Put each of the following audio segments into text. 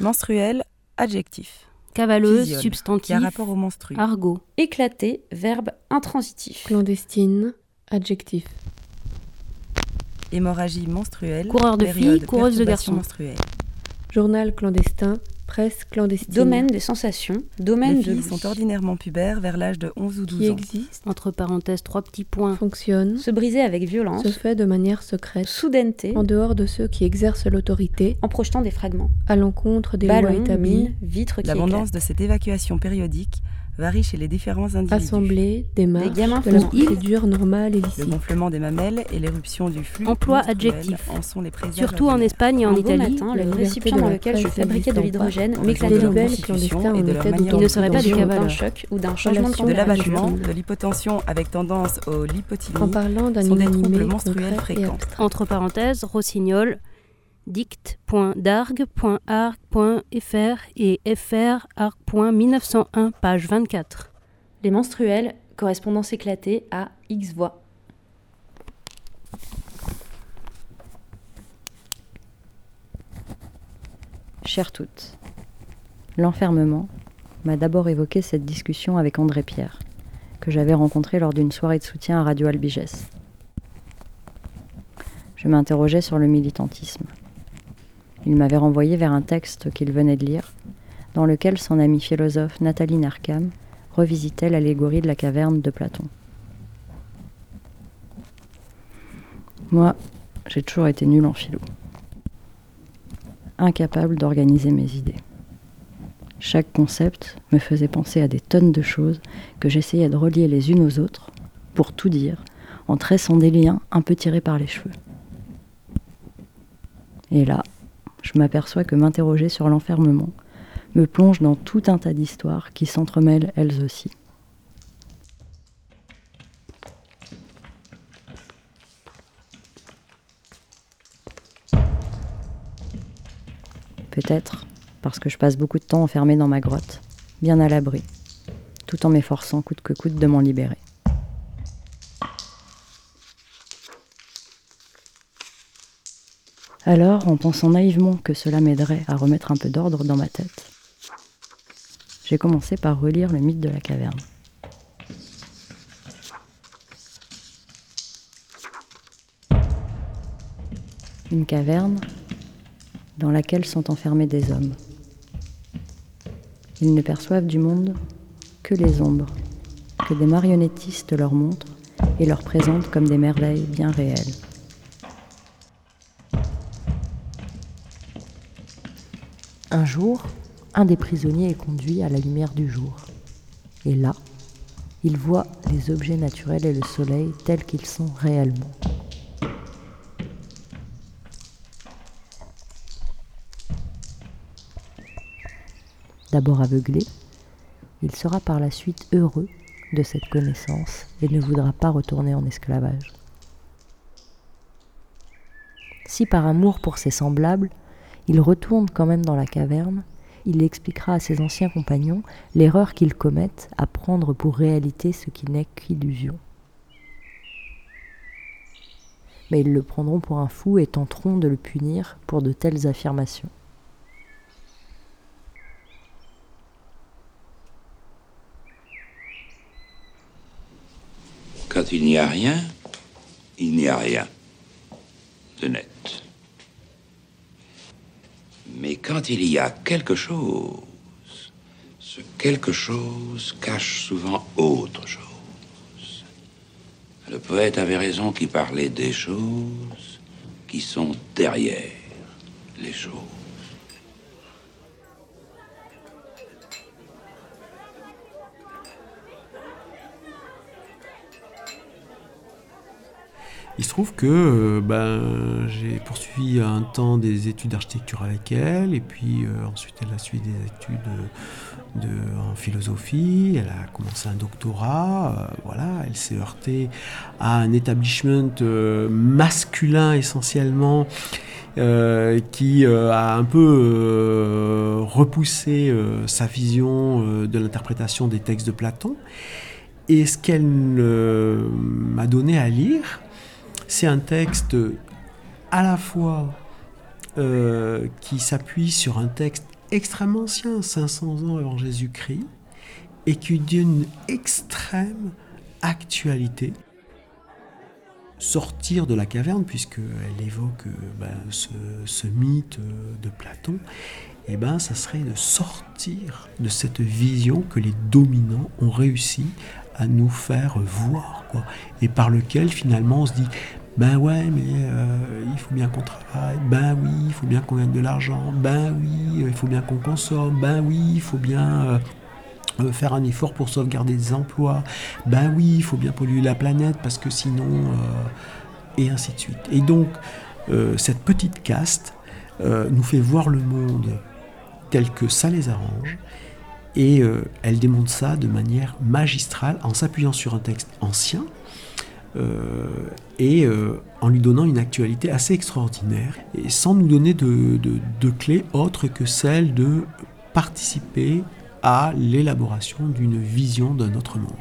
Menstruel, adjectif. Cavaleuse, substantif. Qui a rapport au menstru. Argot. Éclaté, verbe intransitif. Clandestine, adjectif. Hémorragie menstruelle. Coureur de filles, coureuse de garçons. menstruelle. Journal clandestin, presse clandestine. Domaine des sensations, domaine Les de filles l'ouïe. sont ordinairement pubères vers l'âge de 11 ou 12 qui ans. existe, Entre parenthèses, trois petits points. fonctionne, Se briser avec violence, se fait de manière secrète, soudaineté, en dehors de ceux qui exercent l'autorité, en projetant des fragments. à l'encontre des lois Ballons, établies, mines, vitres qui L'abondance éclatent. de cette évacuation périodique varie chez les différents individus. assemblée, démarche, gamins de la procédure normale et Le gonflement des mamelles et l'éruption du flux Emploi adjectif. en sont les Surtout en. Espagne et en beau Italie. matin, le récipient dans lequel je fabriquais de l'hydrogène m'éclatait de constitution et de en leur manière Il ne serait pas du d'un choc ou d'un changement de l'abattement, de l'hypotension avec tendance au lipotylie, En parlant d'un sont des troubles menstruels fréquents. Entre parenthèses, rossignol, dict.dargue.arc.fr et frarc.1901, page 24. Les menstruels, correspondance éclatée à X voix. Chères toutes, l'enfermement m'a d'abord évoqué cette discussion avec André Pierre, que j'avais rencontré lors d'une soirée de soutien à Radio Albigès. Je m'interrogeais sur le militantisme. Il m'avait renvoyé vers un texte qu'il venait de lire, dans lequel son amie philosophe Nathalie Narkam revisitait l'allégorie de la caverne de Platon. Moi, j'ai toujours été nulle en philo incapable d'organiser mes idées. Chaque concept me faisait penser à des tonnes de choses que j'essayais de relier les unes aux autres, pour tout dire, en tressant des liens un peu tirés par les cheveux. Et là, je m'aperçois que m'interroger sur l'enfermement me plonge dans tout un tas d'histoires qui s'entremêlent elles aussi. Peut-être parce que je passe beaucoup de temps enfermée dans ma grotte, bien à l'abri, tout en m'efforçant coûte que coûte de m'en libérer. Alors, en pensant naïvement que cela m'aiderait à remettre un peu d'ordre dans ma tête, j'ai commencé par relire le mythe de la caverne. Une caverne dans laquelle sont enfermés des hommes. Ils ne perçoivent du monde que les ombres, que des marionnettistes leur montrent et leur présentent comme des merveilles bien réelles. Un jour, un des prisonniers est conduit à la lumière du jour. Et là, il voit les objets naturels et le soleil tels qu'ils sont réellement. D'abord aveuglé, il sera par la suite heureux de cette connaissance et ne voudra pas retourner en esclavage. Si par amour pour ses semblables, il retourne quand même dans la caverne, il expliquera à ses anciens compagnons l'erreur qu'ils commettent à prendre pour réalité ce qui n'est qu'illusion. Mais ils le prendront pour un fou et tenteront de le punir pour de telles affirmations. Quand il n'y a rien, il n'y a rien de net. Mais quand il y a quelque chose, ce quelque chose cache souvent autre chose. Le poète avait raison qui parlait des choses qui sont derrière les choses. Il se trouve que euh, ben, j'ai poursuivi un temps des études d'architecture avec elle, et puis euh, ensuite elle a suivi des études de, de- en philosophie, elle a commencé un doctorat, euh, voilà, elle s'est heurtée à un établissement masculin essentiellement, qui a un peu repoussé sa vision de l'interprétation des textes de Platon. Et ce qu'elle m'a donné à lire, c'est un texte à la fois euh, qui s'appuie sur un texte extrêmement ancien, 500 ans avant Jésus-Christ, et qui d'une extrême actualité. Sortir de la caverne, puisqu'elle évoque ben, ce, mythe de Platon, eh ben, ça serait de sortir de cette vision que les dominants ont réussi à nous faire voir, quoi, et par lequel finalement on se dit ben ouais, mais euh, il faut bien qu'on travaille, ben oui, il faut bien qu'on gagne de l'argent, ben oui, il faut bien qu'on consomme, ben oui, il faut bien euh, euh, faire un effort pour sauvegarder des emplois, ben oui, il faut bien polluer la planète parce que sinon, et ainsi de suite. Et donc, cette petite caste nous fait voir le monde tel que ça les arrange, et elle démontre ça de manière magistrale en s'appuyant sur un texte ancien, euh, et euh, en lui donnant une actualité assez extraordinaire, et sans nous donner de, de clés autres que celle de participer à l'élaboration d'une vision d'un autre monde.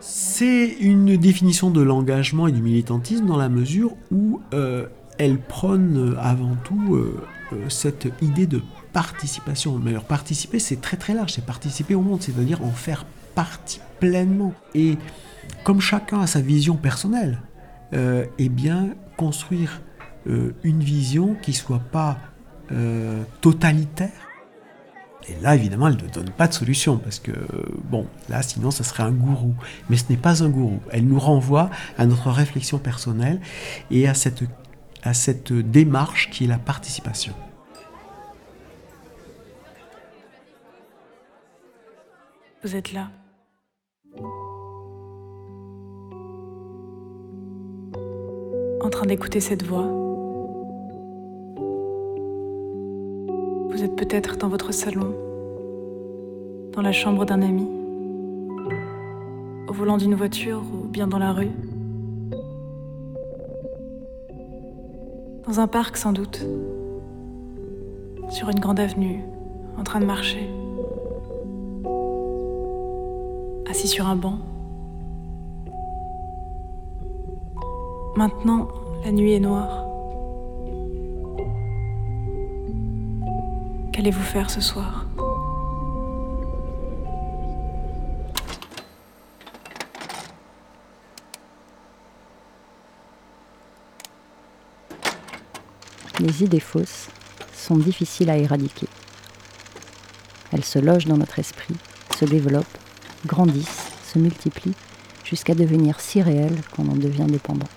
C'est une définition de l'engagement et du militantisme dans la mesure où euh, elle prône avant tout cette idée de participation. Alors participer, c'est très très large, c'est participer au monde, c'est-à-dire en faire partie pleinement. Et comme chacun a sa vision personnelle, euh, eh bien, construire euh, une vision qui soit pas euh, totalitaire. Et là, évidemment, elle ne donne pas de solution, parce que, bon, là, sinon, ça serait un gourou. Mais ce n'est pas un gourou. Elle nous renvoie à notre réflexion personnelle et à cette, à cette démarche qui est la participation. Vous êtes là. en train d'écouter cette voix. Vous êtes peut-être dans votre salon, dans la chambre d'un ami, au volant d'une voiture ou bien dans la rue. Dans un parc sans doute, sur une grande avenue, en train de marcher, assis sur un banc. Maintenant, la nuit est noire. Qu'allez-vous faire ce soir? Les idées fausses sont difficiles à éradiquer. Elles se logent dans notre esprit, se développent, grandissent, se multiplient, jusqu'à devenir si réelles qu'on en devient dépendant.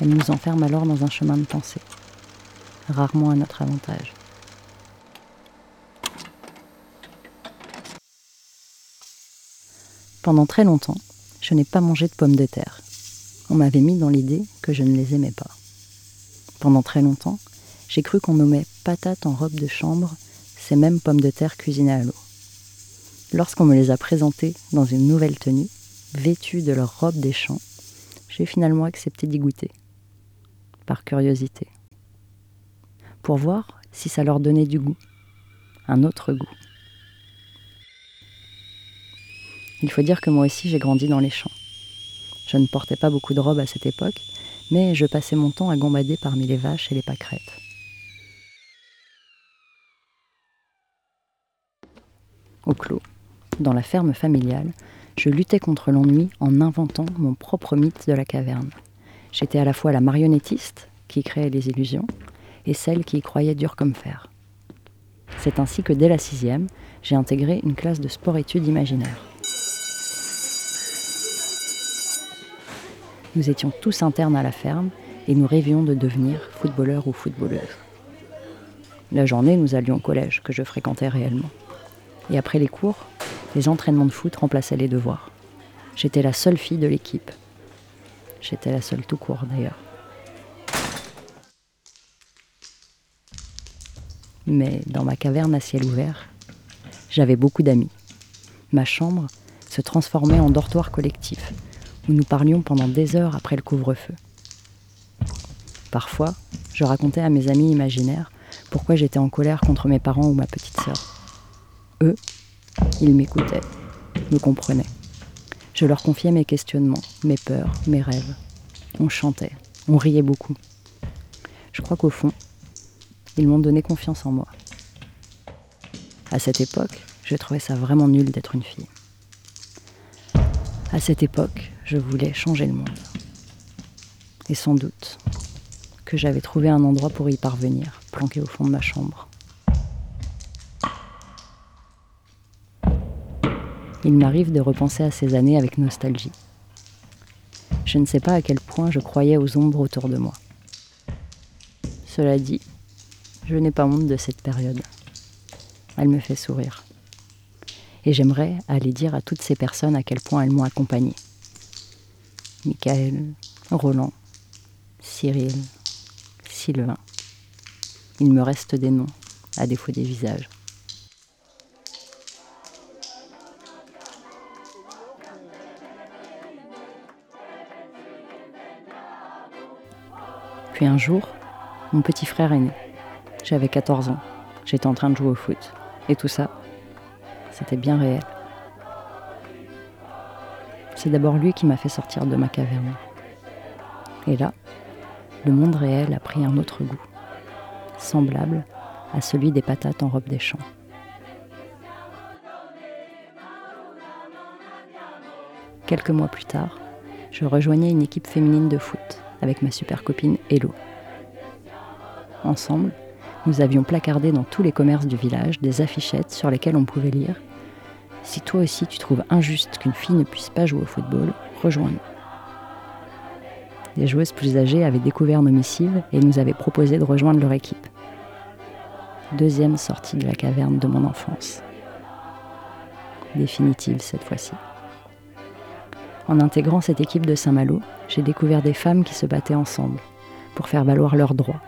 Elle nous enferme alors dans un chemin de pensée, rarement à notre avantage. Pendant très longtemps, je n'ai pas mangé de pommes de terre. On m'avait mis dans l'idée que je ne les aimais pas. Pendant très longtemps, j'ai cru qu'on nommait patates en robe de chambre ces mêmes pommes de terre cuisinées à l'eau. Lorsqu'on me les a présentées dans une nouvelle tenue, vêtues de leur robe des champs, j'ai finalement accepté d'y goûter par curiosité, pour voir si ça leur donnait du goût, un autre goût. Il faut dire que moi aussi j'ai grandi dans les champs. Je ne portais pas beaucoup de robes à cette époque, mais je passais mon temps à gambader parmi les vaches et les pâquerettes. Au clos, dans la ferme familiale, je luttais contre l'ennui en inventant mon propre mythe de la caverne. J'étais à la fois la marionnettiste, qui créait les illusions, et celle qui y croyait dur comme fer. C'est ainsi que dès la sixième, j'ai intégré une classe de sport-études imaginaires. Nous étions tous internes à la ferme et nous rêvions de devenir footballeurs ou footballeuses. La journée, nous allions au collège, que je fréquentais réellement. Et après les cours, les entraînements de foot remplaçaient les devoirs. J'étais la seule fille de l'équipe, J'étais la seule tout court d'ailleurs. Mais dans ma caverne à ciel ouvert, j'avais beaucoup d'amis. Ma chambre se transformait en dortoir collectif, où nous parlions pendant des heures après le couvre-feu. Parfois, je racontais à mes amis imaginaires pourquoi j'étais en colère contre mes parents ou ma petite sœur. Ils m'écoutaient, me comprenaient. Je leur confiais mes questionnements, mes peurs, mes rêves. On chantait, on riait beaucoup. Je crois qu'au fond, Ils m'ont donné confiance en moi. À cette époque, je trouvais ça vraiment nul d'être une fille. À cette époque, je voulais changer le monde. Et sans doute que j'avais trouvé un endroit pour y parvenir, planqué au fond de ma chambre. Il m'arrive de repenser à ces années avec nostalgie. Je ne sais pas à quel point je croyais aux ombres autour de moi. Cela dit, je n'ai pas honte de cette période. Elle me fait sourire. Et j'aimerais aller dire à toutes ces personnes à quel point elles m'ont accompagné. Michael, Roland, Cyril, Sylvain. Il me reste des noms, à défaut des visages. Puis un jour, mon petit frère est né. J'avais 14 ans. J'étais en train de jouer au foot. Et tout ça, c'était bien réel. C'est d'abord lui qui m'a fait sortir de ma caverne. Et là, le monde réel a pris un autre goût, semblable à celui des patates en robe des champs. Quelques mois plus tard, je rejoignais une équipe féminine de foot avec ma super copine Hello. Ensemble, nous avions placardé dans tous les commerces du village des affichettes sur lesquelles on pouvait lire Si toi aussi tu trouves injuste qu'une fille ne puisse pas jouer au football, rejoins-nous. Des joueuses plus âgées avaient découvert nos missives et nous avaient proposé de rejoindre leur équipe. Deuxième sortie de la caverne de mon enfance. Définitive cette fois-ci. En intégrant cette équipe de Saint-Malo, j'ai découvert des femmes qui se battaient ensemble pour faire valoir leurs droits,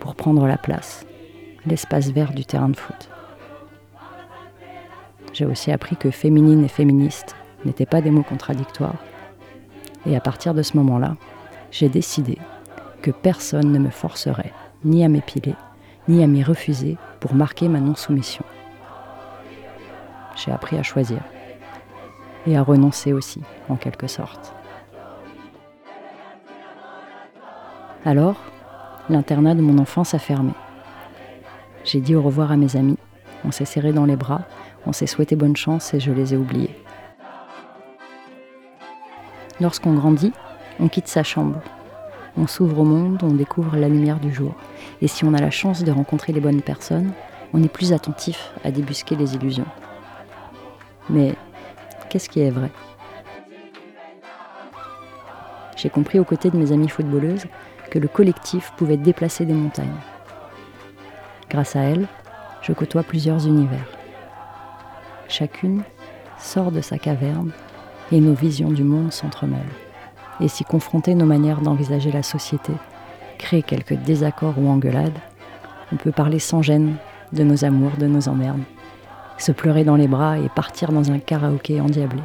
pour prendre la place, l'espace vert du terrain de foot. J'ai aussi appris que féminine et féministe n'étaient pas des mots contradictoires. Et à partir de ce moment-là, j'ai décidé que personne ne me forcerait ni à m'épiler, ni à m'y refuser pour marquer ma non-soumission. J'ai appris à choisir et à renoncer aussi, en quelque sorte. Alors, l'internat de mon enfance a fermé. J'ai dit au revoir à mes amis, on s'est serré dans les bras, on s'est souhaité bonne chance et je les ai oubliés. Lorsqu'on grandit, on quitte sa chambre. On s'ouvre au monde, on découvre la lumière du jour. Et si on a la chance de rencontrer les bonnes personnes, on est plus attentif à débusquer les illusions. Mais qu'est-ce qui est vrai? J'ai compris aux côtés de mes amies footballeuses que le collectif pouvait déplacer des montagnes. Grâce à elles, je côtoie plusieurs univers. Chacune sort de sa caverne et nos visions du monde s'entremêlent. Et si confronter nos manières d'envisager la société crée quelques désaccords ou engueulades, on peut parler sans gêne de nos amours, de nos emmerdes, se pleurer dans les bras et partir dans un karaoké endiablé,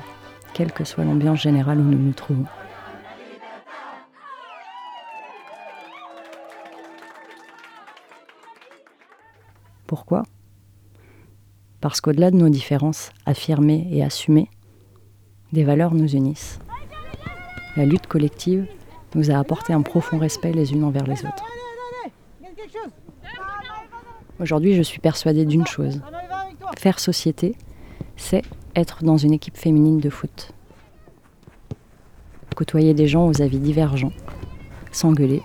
quelle que soit l'ambiance générale où nous nous trouvons. Pourquoi Parce qu'au-delà de nos différences affirmées et assumées, des valeurs nous unissent. La lutte collective nous a apporté un profond respect les unes envers les autres. Aujourd'hui, je suis persuadée d'une chose. Faire société, c'est être dans une équipe féminine de foot. Côtoyer des gens aux avis divergents, s'engueuler,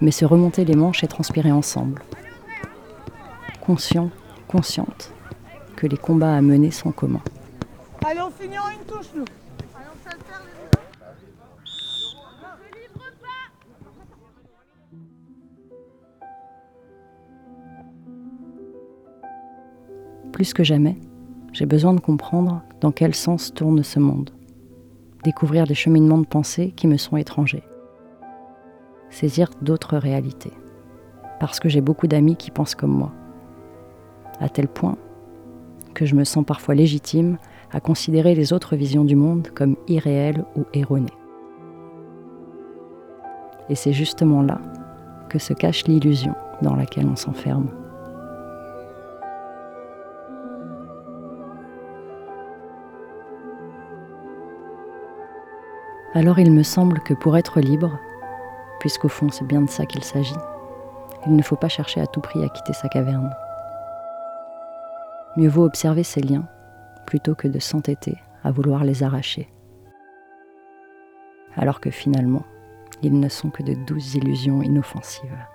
mais se remonter les manches et transpirer ensemble. Conscient, consciente que les combats à mener sont communs. Allez, on finit en une touche, nous. Plus que jamais, j'ai besoin de comprendre dans quel sens tourne ce monde, découvrir des cheminements de pensée qui me sont étrangers, saisir d'autres réalités, parce que j'ai beaucoup d'amis qui pensent comme moi, à tel point que je me sens parfois légitime à considérer les autres visions du monde comme irréelles ou erronées. Et c'est justement là que se cache l'illusion dans laquelle on s'enferme. Alors il me semble que pour être libre, puisqu'au fond c'est bien de ça qu'il s'agit, il ne faut pas chercher à tout prix à quitter sa caverne. Mieux vaut observer ses liens plutôt que de s'entêter à vouloir les arracher. Alors que finalement, ils ne sont que de douces illusions inoffensives.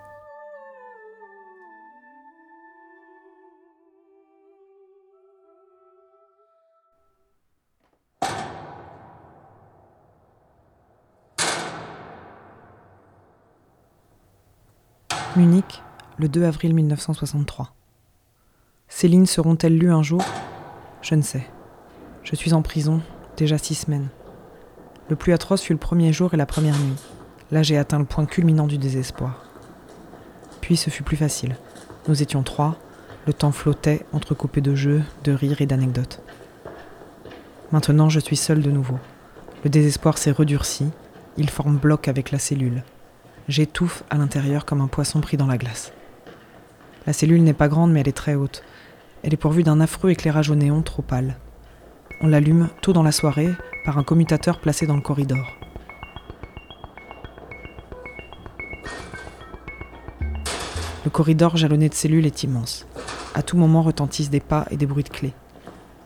Munich, le 2 avril 1963. Céline seront-elles lues un jour? Je ne sais. Je suis en prison, déjà six semaines. Le plus atroce fut le premier jour et la première nuit. Là, j'ai atteint le point culminant du désespoir. Puis ce fut plus facile. Nous étions trois, le temps flottait, entrecoupé de jeux, de rires et d'anecdotes. Maintenant, je suis seul de nouveau. Le désespoir s'est redurci, il forme bloc avec la cellule. J'étouffe à l'intérieur comme un poisson pris dans la glace. La cellule n'est pas grande, mais elle est très haute. Elle est pourvue d'un affreux éclairage au néon trop pâle. On l'allume tôt dans la soirée par un commutateur placé dans le corridor. Le corridor jalonné de cellules est immense. À tout moment retentissent des pas et des bruits de clés.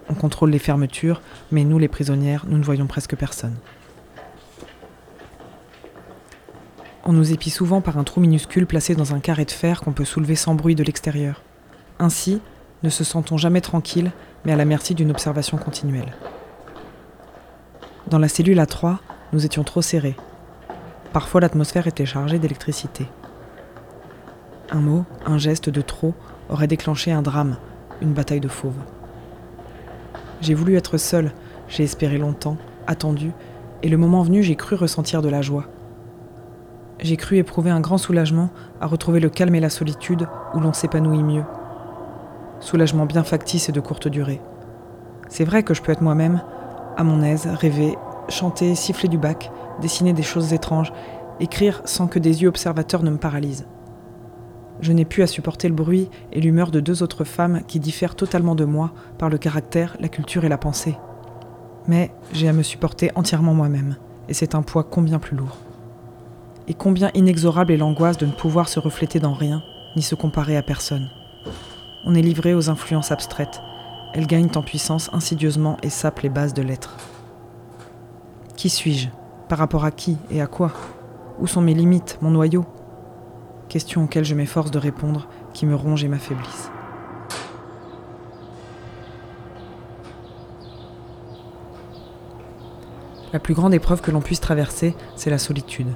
On contrôle les fermetures, mais nous, les prisonnières, nous ne voyons presque personne. On nous épie souvent par un trou minuscule placé dans un carré de fer qu'on peut soulever sans bruit de l'extérieur. Ainsi, ne se sentons jamais tranquilles, mais à la merci d'une observation continuelle. Dans la cellule A3, nous étions trop serrés. Parfois l'atmosphère était chargée d'électricité. Un mot, un geste de trop aurait déclenché un drame, une bataille de fauves. J'ai voulu être seule, j'ai espéré longtemps, attendu, et le moment venu j'ai cru ressentir de la joie. J'ai cru éprouver un grand soulagement à retrouver le calme et la solitude où l'on s'épanouit mieux. Soulagement bien factice et de courte durée. C'est vrai que je peux être moi-même, à mon aise, rêver, chanter, siffler du bac, dessiner des choses étranges, écrire sans que des yeux observateurs ne me paralysent. Je n'ai pu à supporter le bruit et l'humeur de deux autres femmes qui diffèrent totalement de moi par le caractère, la culture et la pensée. Mais j'ai à me supporter entièrement moi-même, et c'est un poids combien plus lourd et combien inexorable est l'angoisse de ne pouvoir se refléter dans rien, ni se comparer à personne. On est livré aux influences abstraites. Elles gagnent en puissance insidieusement et sapent les bases de l'être. Qui suis-je? Par rapport à qui et à quoi? Où sont mes limites, mon noyau? Questions auxquelles je m'efforce de répondre, qui me rongent et m'affaiblissent. La plus grande épreuve que l'on puisse traverser, c'est la solitude.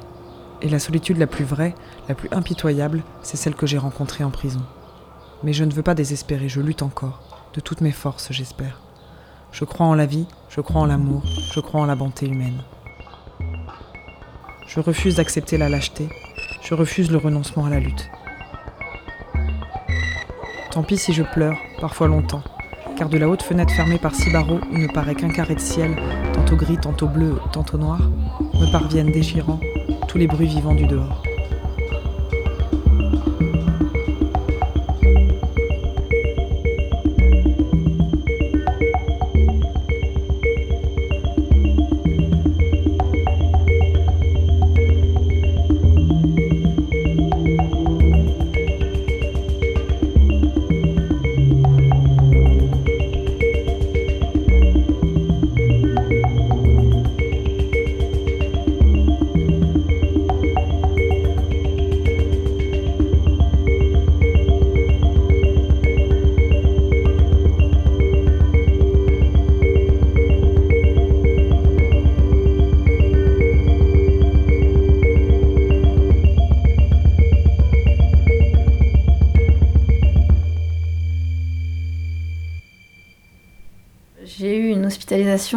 Et la solitude la plus vraie, la plus impitoyable, c'est celle que j'ai rencontrée en prison. Mais je ne veux pas désespérer, je lutte encore, de toutes mes forces, j'espère. Je crois en la vie, je crois en l'amour, je crois en la bonté humaine. Je refuse d'accepter la lâcheté, je refuse le renoncement à la lutte. Tant pis si je pleure, parfois longtemps, car de la haute fenêtre fermée par six barreaux où ne paraît qu'un carré de ciel, tantôt gris, tantôt bleu, tantôt noir, me parviennent déchirants tous les bruits vivants du dehors.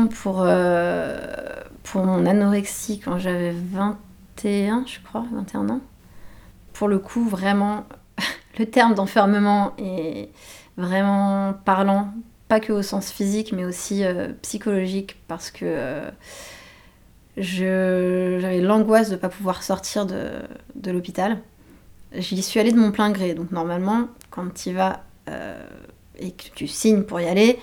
Pour, euh, pour mon anorexie quand j'avais 21, je crois, 21 ans. Pour le coup, vraiment, le terme d'enfermement est vraiment parlant, pas que au sens physique, mais aussi euh, psychologique, parce que euh, j'avais l'angoisse de ne pas pouvoir sortir de, de l'hôpital. J'y suis allée de mon plein gré, donc normalement, quand tu y vas et que tu signes pour y aller,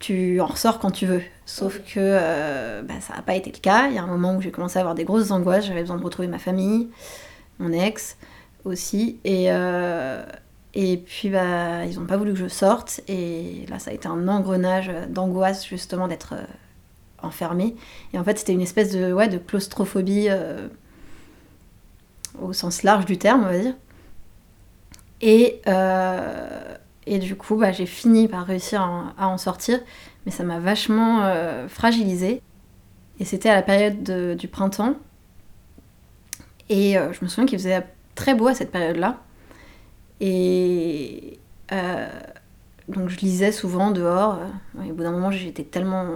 tu en ressors quand tu veux. Sauf que euh, bah, ça n'a pas été le cas. Il y a un moment où j'ai commencé à avoir des grosses angoisses. J'avais besoin de retrouver ma famille, mon ex. aussi. Et, euh, et puis, bah, ils n'ont pas voulu que je sorte. Et là, ça a été un engrenage d'angoisse, justement, d'être euh, enfermée. Et en fait, c'était une espèce de, ouais, de claustrophobie euh, au sens large du terme, on va dire. Et, euh, et du coup, bah, j'ai fini par réussir à, en sortir. Mais ça m'a vachement euh, fragilisée. Et c'était à la période de- du printemps. Et euh, je me souviens qu'il faisait très beau à cette période-là. Et euh, donc je lisais souvent dehors. Et au bout d'un moment, j'étais tellement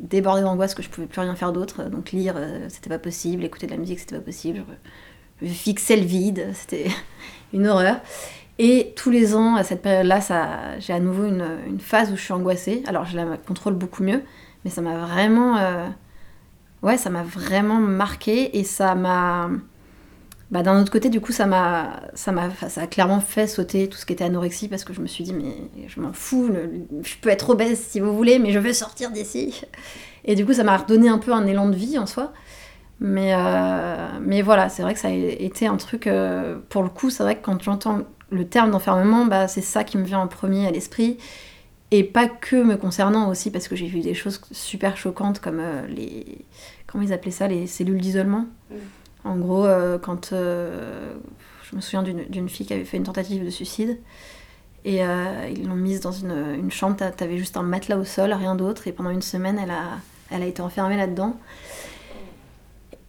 débordée d'angoisse que je pouvais plus rien faire d'autre. Donc lire, c'était pas possible. Écouter de la musique, c'était pas possible. Je fixais le vide. C'était une horreur. Et tous les ans, à cette période-là, j'ai à nouveau une, phase où je suis angoissée. Alors je la contrôle beaucoup mieux, mais ça m'a vraiment, euh, ouais, ça m'a vraiment marqué et ça m'a, bah, d'un autre côté, du coup, ça m'a, ça m'a, ça a clairement fait sauter tout ce qui était anorexie parce que je me suis dit, mais je m'en fous, je peux être obèse si vous voulez, mais je veux sortir d'ici. Et du coup, ça m'a redonné un peu un élan de vie en soi. Mais, euh, mais voilà, c'est vrai que ça a été un truc. euh, pour le coup, c'est vrai que quand j'entends le terme d'enfermement, bah, c'est ça qui me vient en premier à l'esprit. Et pas que me concernant aussi, parce que j'ai vu des choses super choquantes comme euh, les. Comment ils appelaient ça Les cellules d'isolement. En gros, euh, quand. euh, je me souviens d'une fille qui avait fait une tentative de suicide. Et ils l'ont mise dans une, une chambre, t'a- t'avais juste un matelas au sol, rien d'autre. Et pendant une semaine, elle a, elle a été enfermée là-dedans.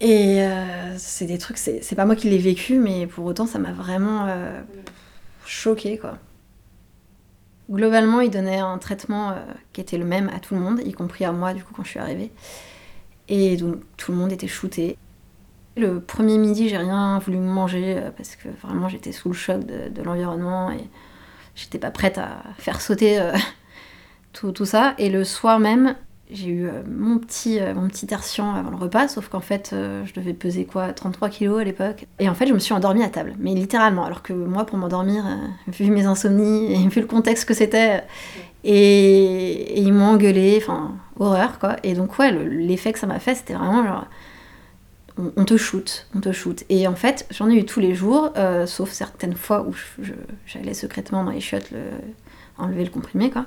Et euh, c'est des trucs, c'est c'est pas moi qui l'ai vécu, mais pour autant, ça m'a vraiment euh, choquée, quoi. Globalement, il donnait un traitement euh, qui était le même à tout le monde, y compris à moi, du coup, quand je suis arrivée. Et donc, tout le monde était shooté. Le premier midi, j'ai rien voulu manger euh, parce que vraiment, j'étais sous le choc de, de l'environnement et j'étais pas prête à faire sauter euh, tout, tout ça. Et le soir même, j'ai eu euh, mon petit, euh, mon petit tertian avant le repas, sauf qu'en fait, euh, je devais peser quoi 33 kilos à l'époque. Et en fait, je me suis endormie à table, mais littéralement. Alors que moi, pour m'endormir, vu mes insomnies et vu le contexte que c'était, et, ils m'ont engueulé, enfin, horreur quoi. Et donc, ouais, le- l'effet que ça m'a fait, c'était vraiment genre. On, te shoot, on te shoot. Et en fait, j'en ai eu tous les jours, sauf certaines fois où j'allais secrètement dans les chiottes le, enlever le comprimé, quoi.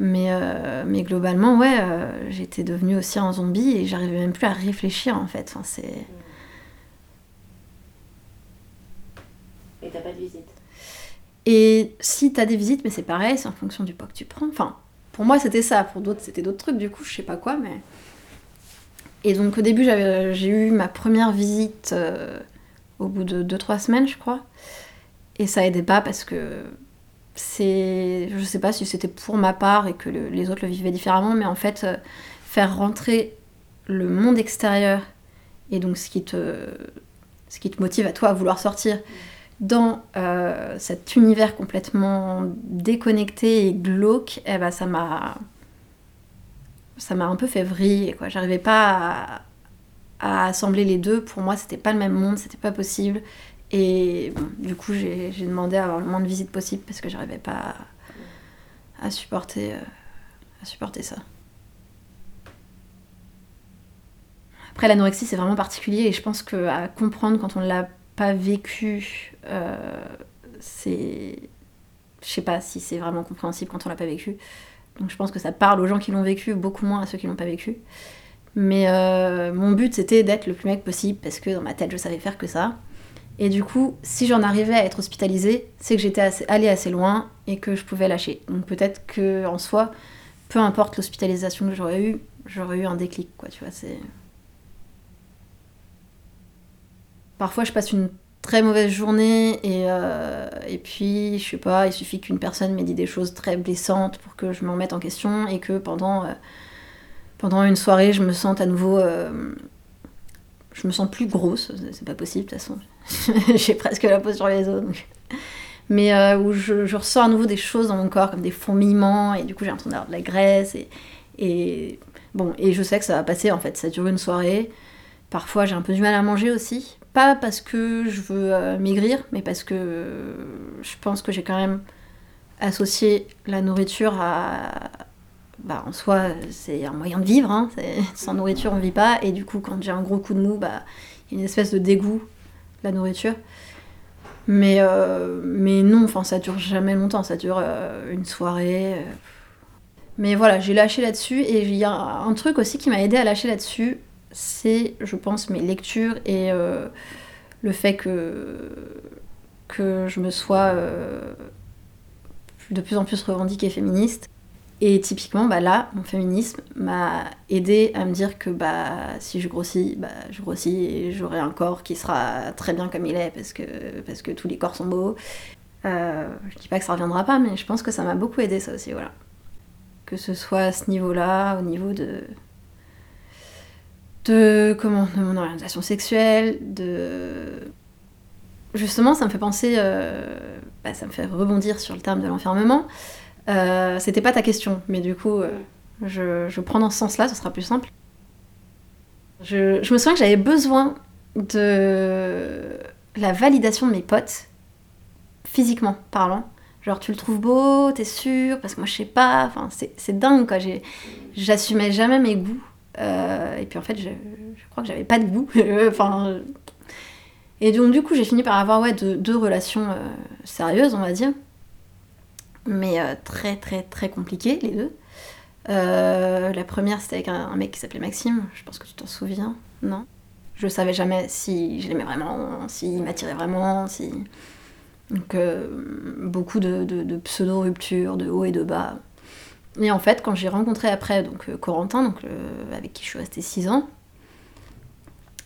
Mais, euh, mais globalement, ouais, euh, j'étais devenue aussi un zombie et j'arrivais même plus à réfléchir en fait. Enfin, c'est... Et t'as pas de visite Et si t'as des visites, mais c'est pareil, c'est en fonction du poids que tu prends. Enfin, pour moi c'était ça, pour d'autres c'était d'autres trucs, du coup je sais pas quoi, mais. Et donc au début j'avais, j'ai eu ma première visite euh, au bout de 2-3 semaines, je crois. Et ça aidait pas parce que c'est. Je sais pas si c'était pour ma part et que le- les autres le vivaient différemment, mais en fait, euh, faire rentrer le monde extérieur et donc ce qui te, ce qui te motive à toi à vouloir sortir dans euh, cet univers complètement déconnecté et glauque, eh ben, ça m'a ça m'a un peu fait vriller quoi. J'arrivais pas à assembler les deux. Pour moi, c'était pas le même monde, c'était pas possible. Et du coup, j'ai demandé à avoir le moins de visites possible parce que j'arrivais pas à, supporter euh, à supporter ça. Après, l'anorexie, c'est vraiment particulier et je pense que à comprendre quand on l'a pas vécu, euh, c'est. Je sais pas si c'est vraiment compréhensible quand on l'a pas vécu. Donc je pense que ça parle aux gens qui l'ont vécu, beaucoup moins à ceux qui l'ont pas vécu. Mais euh, mon but c'était d'être le plus mec possible parce que dans ma tête je savais faire que ça. Et du coup, si j'en arrivais à être hospitalisée, c'est que j'étais allée assez loin et que je pouvais lâcher. Donc peut-être que en soi, peu importe l'hospitalisation que j'aurais eue, j'aurais eu un déclic, quoi, tu vois, c'est... Parfois, je passe une très mauvaise journée et, euh, et puis, je sais pas, il suffit qu'une personne m'ait dit des choses très blessantes pour que je me remette en question et que pendant, euh, pendant une soirée, je me sente à nouveau... euh, je me sens plus grosse, c'est pas possible de toute façon. J'ai presque la peau sur les os. Mais euh, où je, je ressens à nouveau des choses dans mon corps, comme des fourmillements, et du coup j'ai l'impression d'avoir de la graisse. Et, bon, et je sais que ça va passer en fait, ça dure une soirée. Parfois j'ai un peu du mal à manger aussi. Pas parce que je veux euh, maigrir, mais parce que euh, je pense que j'ai quand même associé la nourriture à. Bah, en soi, c'est un moyen de vivre. hein. Sans nourriture, on vit pas. Et du coup, quand j'ai un gros coup de mou, bah, il a une espèce de dégoût la nourriture. Mais, euh, mais non, enfin, ça dure jamais longtemps, ça dure euh, une soirée. euh. Mais voilà, j'ai lâché là-dessus. Et il y a un truc aussi qui m'a aidé à lâcher là-dessus, c'est, je pense, mes lectures et le fait que, je me sois de plus en plus revendiquée féministe. Et typiquement, bah là, mon féminisme m'a aidé à me dire que bah, si je grossis, bah, je grossis et j'aurai un corps qui sera très bien comme il est parce que, parce que tous les corps sont beaux. Euh, je dis pas que ça reviendra pas, mais je pense que ça m'a beaucoup aidé ça aussi, voilà. Que ce soit à ce niveau-là, au niveau de. de. comment de mon orientation sexuelle, de. Justement, ça me fait penser. euh, bah, ça me fait rebondir sur le terme de l'enfermement. Euh, C'était pas ta question, mais du coup, euh, je, je prends dans ce sens-là, ce sera plus simple. Je, je me souviens que j'avais besoin de la validation de mes potes, physiquement parlant. Genre, tu le trouves beau, t'es sûr Parce que moi, je sais pas. Enfin, c'est c'est dingue, quoi. J'assumais jamais mes goûts. Euh, et puis, en fait, je, je crois que j'avais pas de goût. enfin. Et donc, du coup, j'ai fini par avoir ouais, deux, deux relations euh, sérieuses, on va dire. Mais euh, très, très, très compliquées, les deux. Euh, la première, c'était avec un, mec qui s'appelait Maxime. Je pense que tu t'en souviens, non? Je savais jamais si je l'aimais vraiment, s'il m'attirait vraiment, si. Donc, euh, beaucoup de, pseudo-ruptures, de haut et de bas. Et en fait, quand j'ai rencontré après donc, Corentin, donc, avec qui je suis restée 6 ans,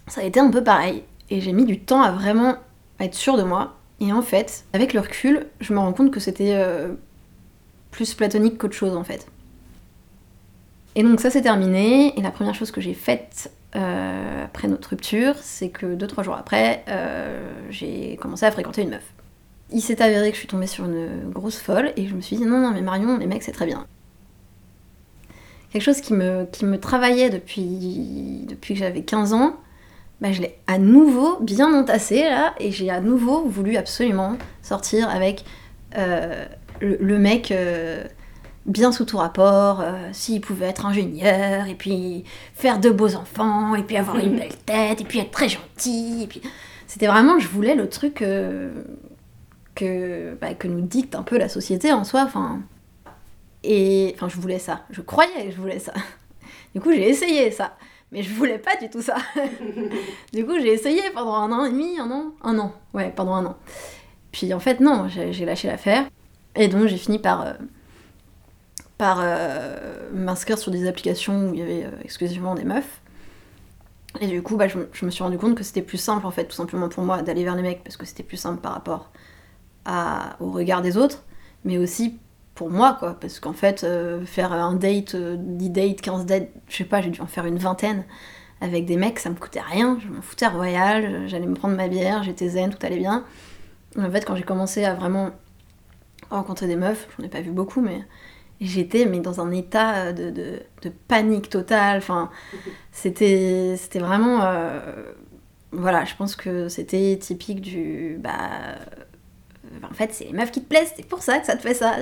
ça a été un peu pareil. Et j'ai mis du temps à vraiment être sûre de moi. Et en fait, avec le recul, je me rends compte que c'était plus platonique qu'autre chose en fait. Et donc ça s'est terminé, et la première chose que j'ai faite euh, après notre rupture, c'est que 2-3 jours après, euh, j'ai commencé à fréquenter une meuf. Il s'est avéré que je suis tombée sur une grosse folle, et je me suis dit non, non, mais Marion, les mecs, c'est très bien. Quelque chose qui me, qui me travaillait depuis, depuis que j'avais 15 ans, bah, je l'ai à nouveau bien entassé là, et j'ai à nouveau voulu absolument sortir avec euh, le, le mec euh, bien sous tout rapport, euh, s'il pouvait être ingénieur, et puis faire de beaux enfants, et puis avoir une belle tête, et puis être très gentil, et puis... C'était vraiment, je voulais le truc euh, que, bah, que nous dicte un peu la société en soi, enfin... Et enfin, je voulais ça, je croyais que je voulais ça. Du coup, j'ai essayé ça, mais je voulais pas du tout ça. du coup, j'ai essayé pendant un an et demi, un an, un an, ouais, pendant un an. Puis en fait, non, j'ai j'ai lâché l'affaire. Et donc, j'ai fini par, euh, par euh, m'inscrire sur des applications où il y avait euh, exclusivement des meufs. Et du coup, bah, je, je me suis rendu compte que c'était plus simple, en fait, tout simplement pour moi, d'aller vers les mecs, parce que c'était plus simple par rapport à, au regard des autres, mais aussi pour moi, quoi, parce qu'en fait, faire un date, euh, 10 dates, 15 dates, je sais pas, j'ai dû en faire une vingtaine avec des mecs, ça me coûtait rien, je m'en foutais royal, j'allais me prendre ma bière, j'étais zen, tout allait bien. En fait, quand j'ai commencé à vraiment rencontrer des meufs, j'en ai pas vu beaucoup, mais j'étais mais dans un état de, de- panique totale, enfin, c'était c'était vraiment... euh, voilà, je pense que c'était typique du... Bah, en fait, c'est les meufs qui te plaisent, c'est pour ça que ça te fait ça.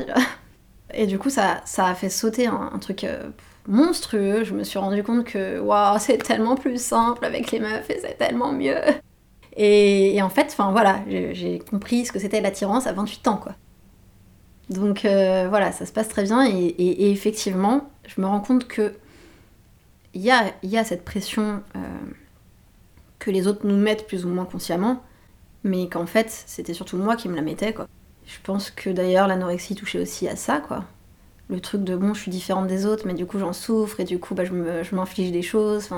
Et du coup, ça, ça a fait sauter un, truc euh, monstrueux. Je me suis rendu compte que waouh, c'est tellement plus simple avec les meufs et c'est tellement mieux. Et, en fait, enfin voilà, j'ai compris ce que c'était l'attirance à 28 ans, quoi. Donc euh, voilà, ça se passe très bien et, effectivement, je me rends compte que il y a, cette pression euh, que les autres nous mettent plus ou moins consciemment, mais qu'en fait, c'était surtout moi qui me la mettais, quoi. Je pense que d'ailleurs, l'anorexie touchait aussi à ça, quoi. Le truc de bon, je suis différente des autres, mais du coup, j'en souffre, et du coup, bah, je m'inflige des choses,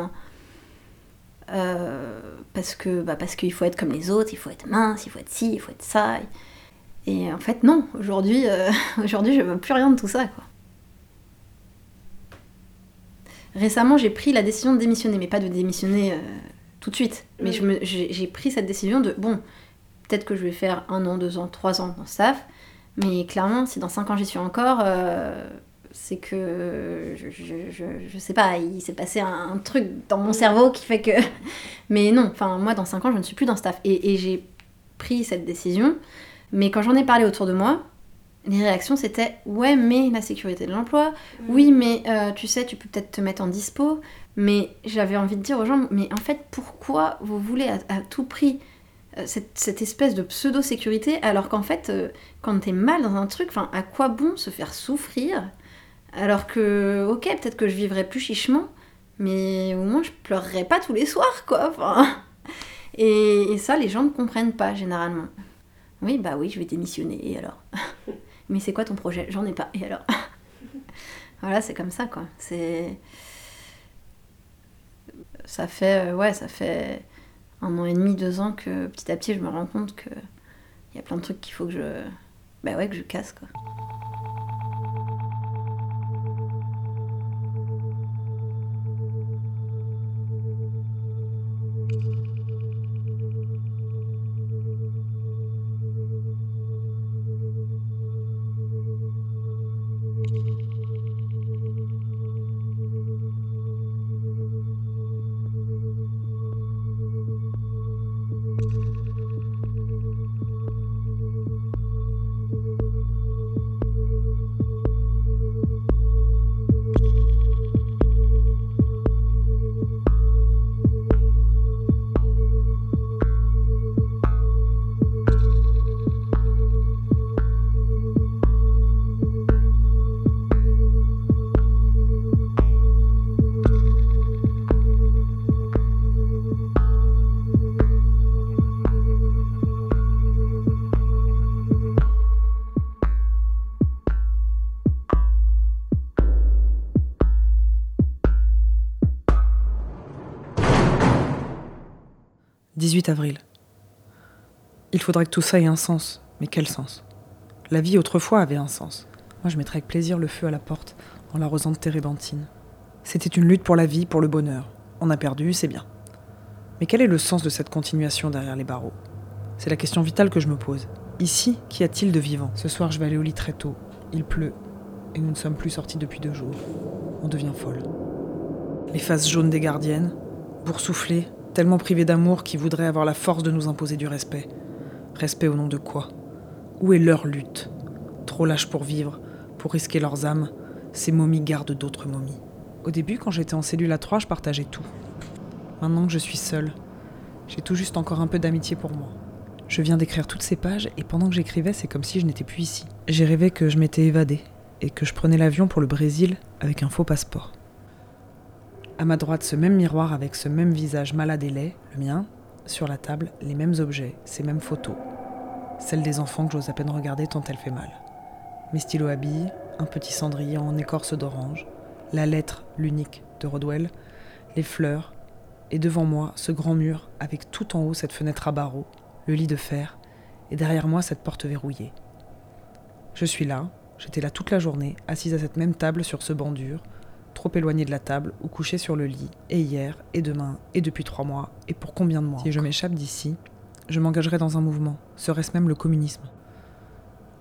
euh, parce que bah, parce qu'il faut être comme les autres, il faut être mince, il faut être ci, il faut être ça. En fait, non, aujourd'hui, euh, aujourd'hui je veux plus rien de tout ça, quoi. Récemment, j'ai pris la décision de démissionner, mais pas de démissionner euh, tout de suite. Mais j'ai pris cette décision de bon, peut-être que je vais faire un an, deux ans, trois ans dans ce staff, mais clairement, si dans cinq ans j'y suis encore, euh, c'est que je, je, je- je sais pas, il s'est passé un, un truc dans mon cerveau qui fait que. Mais non, enfin, moi dans cinq ans, je ne suis plus dans ce staff. Et, et j'ai pris cette décision, mais quand j'en ai parlé autour de moi, les réactions c'était ouais, mais la sécurité de l'emploi, oui, mais euh, tu sais, tu peux peut-être te mettre en dispo, mais j'avais envie de dire aux gens, mais en fait, pourquoi vous voulez à, à tout prix euh, cette, cette espèce de pseudo-sécurité, alors qu'en fait, euh, quand t'es mal dans un truc, enfin, à quoi bon se faire souffrir Alors que, ok, peut-être que je vivrais plus chichement, mais au moins je pleurerais pas tous les soirs, quoi. Et ça, les gens ne comprennent pas généralement. Oui, bah oui, je vais démissionner, et alors Mais c'est quoi ton projet? J'en ai pas, et alors Voilà, c'est comme ça, quoi. C'est. Ça fait. euh, Ouais, ça fait un an et demi, deux ans que petit à petit je me rends compte que il y a plein de trucs qu'il faut que je. Bah ouais, que je casse, quoi. « 18 avril. Il faudrait que tout ça ait un sens. Mais quel sens? La vie autrefois avait un sens. Moi, je mettrais avec plaisir le feu à la porte en l'arrosant de térébenthine. C'était une lutte pour la vie, pour le bonheur. On a perdu, c'est bien. Mais quel est le sens de cette continuation derrière les barreaux? C'est la question vitale que je me pose. Ici, qu'y a-t-il de vivant? Ce soir, je vais aller au lit très tôt. Il pleut. Et nous ne sommes plus sortis depuis deux jours. On devient folle. Les faces jaunes des gardiennes, boursouflées, tellement privées d'amour qui voudraient avoir la force de nous imposer du respect. Respect au nom de quoi? Où est leur lutte? Trop lâches pour vivre, pour risquer leurs âmes, ces momies gardent d'autres momies. Au début, quand j'étais en cellule à trois, je partageais tout. Maintenant que je suis seule, j'ai tout juste encore un peu d'amitié pour moi. Je viens d'écrire toutes ces pages et pendant que j'écrivais, c'est comme si je n'étais plus ici. J'ai rêvé que je m'étais évadée et que je prenais l'avion pour le Brésil avec un faux passeport. À ma droite, ce même miroir avec ce même visage malade et laid, le mien. Sur la table, les mêmes objets, ces mêmes photos. Celles des enfants que j'ose à peine regarder tant elle fait mal. Mes stylos à billes, un petit cendrier en écorce d'orange, la lettre, l'unique, de Rodwell, les fleurs, et devant moi, ce grand mur avec tout en haut cette fenêtre à barreaux, le lit de fer, et derrière moi cette porte verrouillée. Je suis là, j'étais là toute la journée, assise à cette même table sur ce banc dur, trop éloignée de la table ou couchée sur le lit, et hier, et demain, et depuis trois mois, et pour combien de mois Si je m'échappe d'ici, je m'engagerai dans un mouvement, serait-ce même le communisme.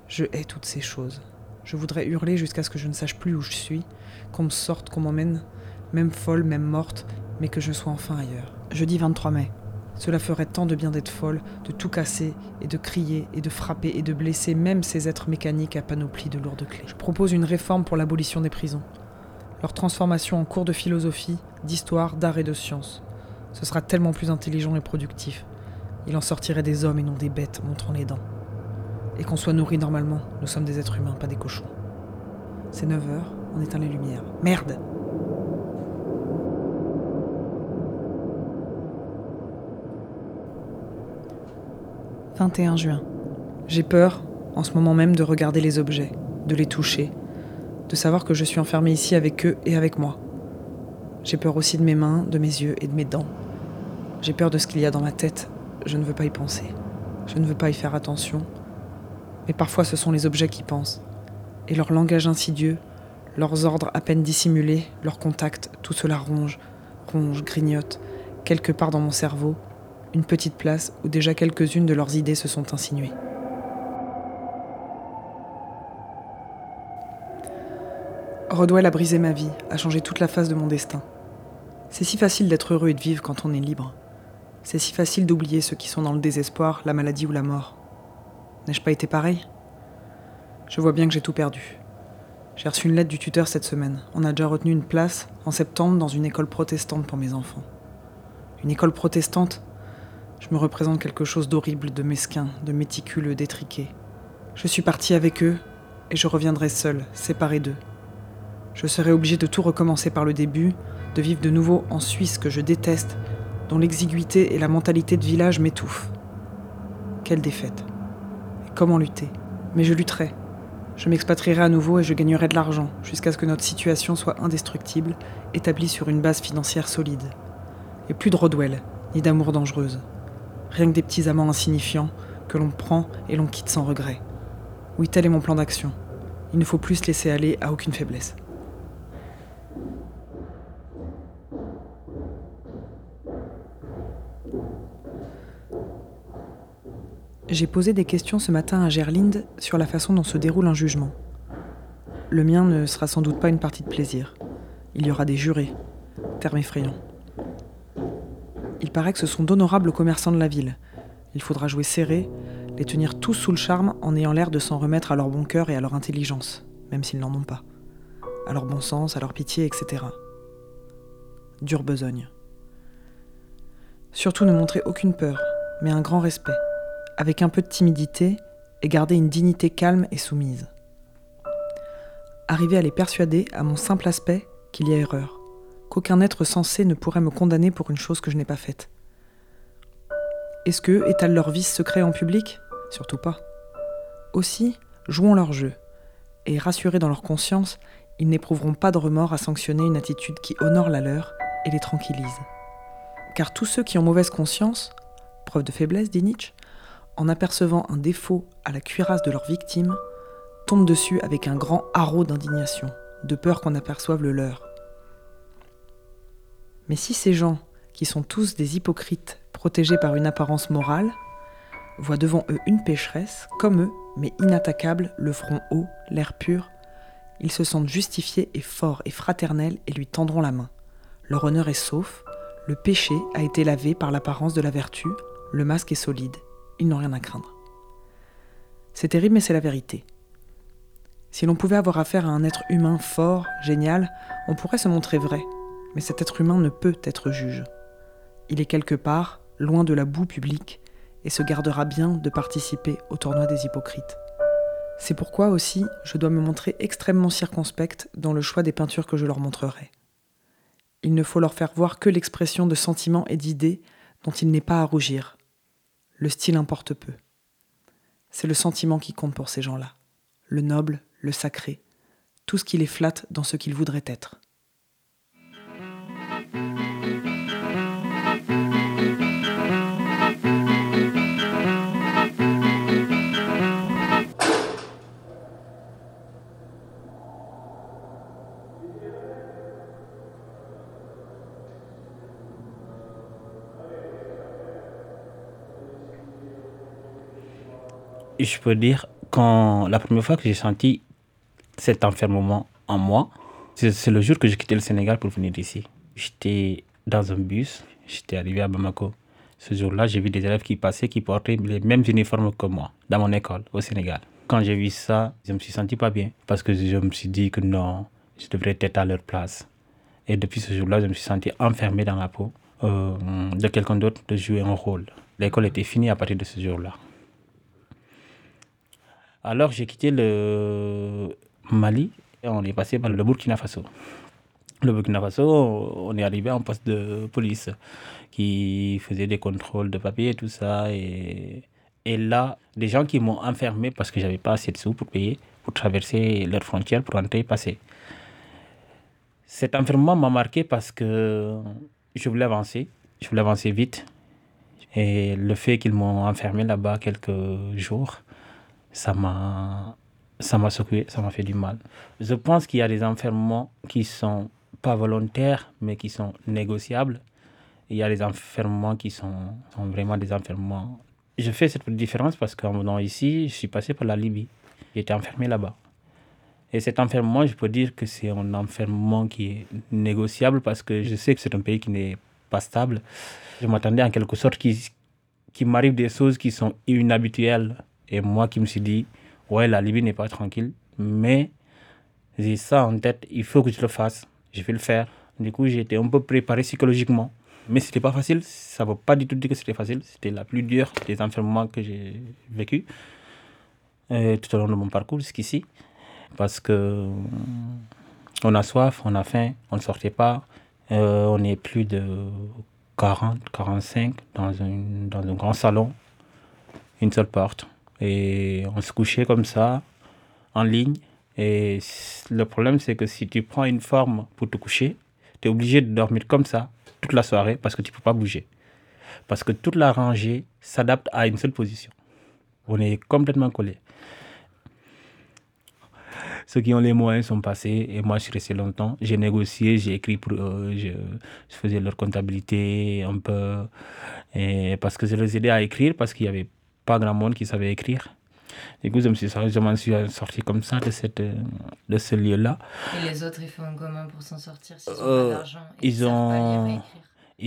Je hais toutes ces choses. Je voudrais hurler jusqu'à ce que je ne sache plus où je suis, qu'on me sorte, qu'on m'emmène, même folle, même morte, mais que je sois enfin ailleurs. Jeudi 23 mai. Cela ferait tant de bien d'être folle, de tout casser, et de crier, et de frapper, et de blesser même ces êtres mécaniques à panoplie de lourdes clés. Je propose une réforme pour l'abolition des prisons. Leur transformation en cours de philosophie, d'histoire, d'art et de science. Ce sera tellement plus intelligent et productif. Il en sortirait des hommes et non des bêtes montrant les dents. Et qu'on soit nourri normalement, nous sommes des êtres humains, pas des cochons. C'est 9 heures, on éteint les lumières. Merde « 21 juin. J'ai peur, en ce moment même, de regarder les objets, de les toucher, de savoir que je suis enfermée ici avec eux et avec moi. J'ai peur aussi de mes mains, de mes yeux et de mes dents. J'ai peur de ce qu'il y a dans ma tête. Je ne veux pas y penser. Je ne veux pas y faire attention. Mais parfois ce sont les objets qui pensent. Et leur langage insidieux, leurs ordres à peine dissimulés, leurs contacts, tout cela ronge, ronge, grignote, quelque part dans mon cerveau, une petite place où déjà quelques-unes de leurs idées se sont insinuées. Rodwell a brisé ma vie, a changé toute la face de mon destin. C'est si facile d'être heureux et de vivre quand on est libre. C'est si facile d'oublier ceux qui sont dans le désespoir, la maladie ou la mort. N'ai-je pas été pareil? Je vois bien que j'ai tout perdu. J'ai reçu une lettre du tuteur cette semaine. On a déjà retenu une place en septembre dans une école protestante pour mes enfants. Une école protestante? Je me représente quelque chose d'horrible, de mesquin, de méticuleux, d'étriqué. Je suis parti avec eux et je reviendrai seul, séparé d'eux. Je serai obligé de tout recommencer par le début, de vivre de nouveau en Suisse que je déteste, dont l'exiguïté et la mentalité de village m'étouffent. Quelle défaite. Et comment lutter Mais je lutterai. Je m'expatrierai à nouveau et je gagnerai de l'argent, jusqu'à ce que notre situation soit indestructible, établie sur une base financière solide. Et plus de Rodwell, ni d'amour dangereuse. Rien que des petits amants insignifiants que l'on prend et l'on quitte sans regret. Oui, tel est mon plan d'action. Il ne faut plus se laisser aller à aucune faiblesse. J'ai posé des questions ce matin à Gerlinde sur la façon dont se déroule un jugement. Le mien ne sera sans doute pas une partie de plaisir. Il y aura des jurés. Terme effrayant. Il paraît que ce sont d'honorables commerçants de la ville. Il faudra jouer serré, les tenir tous sous le charme en ayant l'air de s'en remettre à leur bon cœur et à leur intelligence, même s'ils n'en ont pas. À leur bon sens, à leur pitié, etc. Dure besogne. Surtout ne montrer aucune peur, mais un grand respect avec un peu de timidité et garder une dignité calme et soumise. Arriver à les persuader, à mon simple aspect, qu'il y a erreur, qu'aucun être sensé ne pourrait me condamner pour une chose que je n'ai pas faite. Est-ce qu'eux étalent leur vice secret en public? Surtout pas. Aussi, jouons leur jeu, et rassurés dans leur conscience, ils n'éprouveront pas de remords à sanctionner une attitude qui honore la leur et les tranquillise. Car tous ceux qui ont mauvaise conscience, preuve de faiblesse, dit Nietzsche, en apercevant un défaut à la cuirasse de leur victime, tombent dessus avec un grand haro d'indignation, de peur qu'on aperçoive le leur. Mais si ces gens, qui sont tous des hypocrites protégés par une apparence morale, voient devant eux une pécheresse, comme eux, mais inattaquable, le front haut, l'air pur, ils se sentent justifiés et forts et fraternels et lui tendront la main. Leur honneur est sauf, le péché a été lavé par l'apparence de la vertu, le masque est solide, ils n'ont rien à craindre. C'est terrible, mais c'est la vérité. Si l'on pouvait avoir affaire à un être humain fort, génial, on pourrait se montrer vrai, mais cet être humain ne peut être juge. Il est quelque part, loin de la boue publique, et se gardera bien de participer au tournoi des hypocrites. C'est pourquoi aussi je dois me montrer extrêmement circonspecte dans le choix des peintures que je leur montrerai. Il ne faut leur faire voir que l'expression de sentiments et d'idées dont il n'est pas à rougir, le style importe peu. C'est le sentiment qui compte pour ces gens-là, le noble, le sacré, tout ce qui les flatte dans ce qu'ils voudraient être. Je peux dire, quand la première fois que j'ai senti cet enfermement en moi, c'est le jour que j'ai quitté le Sénégal pour venir ici. J'étais dans un bus, j'étais arrivé à Bamako. Ce jour-là, j'ai vu des élèves qui passaient, qui portaient les mêmes uniformes que moi, dans mon école, au Sénégal. Quand j'ai vu ça, je me suis senti pas bien, parce que je me suis dit que non, je devrais être à leur place. Et depuis ce jour-là, je me suis senti enfermé dans la peau euh, de quelqu'un d'autre de jouer un rôle. L'école était finie à partir de ce jour-là. Alors j'ai quitté le Mali et on est passé par le Burkina Faso. Le Burkina Faso, on est arrivé en poste de police qui faisait des contrôles de papier et tout ça. Et, là, des gens qui m'ont enfermé parce que j'avais pas assez de sous pour payer, pour traverser leurs frontières, pour entrer et passer. Cet enfermement m'a marqué parce que je voulais avancer, je voulais avancer vite. Et le fait qu'ils m'ont enfermé là-bas quelques jours, ça m'a ça m'a secoué, ça m'a fait du mal. Je pense qu'il y a des enfermements qui sont pas volontaires, mais qui sont négociables. Il y a des enfermements qui sont, sont vraiment des enfermements. Je fais cette différence parce qu'en venant ici, je suis passé par la Libye. J'étais enfermé là-bas. Et cet enfermement, je peux dire que c'est un enfermement qui est négociable parce que je sais que c'est un pays qui n'est pas stable. Je m'attendais en quelque sorte qu'il qui m'arrive des choses qui sont inhabituelles et moi qui me suis dit, ouais, la Libye n'est pas tranquille, mais j'ai ça en tête, il faut que je le fasse, je vais le faire. Du coup, été un peu préparé psychologiquement Mais c'était pas facile, ça ne veut pas du tout dire que c'était facile. C'était la plus dure des enfermements que j'ai vécu euh, tout au long de mon parcours jusqu'ici. Parce que on a soif, on a faim, on ne sortait pas. Euh, on est plus de 40, 45 dans, dans un grand salon, une seule porte. Et on se couchait comme ça, en ligne. Et le problème, c'est que si tu prends une forme pour te coucher, tu es obligé de dormir comme ça toute la soirée parce que tu ne peux pas bouger. Parce que toute la rangée s'adapte à une seule position. On est complètement collé. Ceux qui ont les moyens sont passés et moi je suis resté longtemps. J'ai négocié, j'ai écrit pour eux, je, faisais leur comptabilité un peu. Et parce que je les aidais à écrire parce qu'il n'y avait pas grand monde qui savait écrire. Du coup, je, me suis, je m'en suis sorti comme ça de, cette, de ce lieu-là. Et les autres, ils font comment pour s'en sortir s'ils n'ont Euh, pas d'argent ils ont,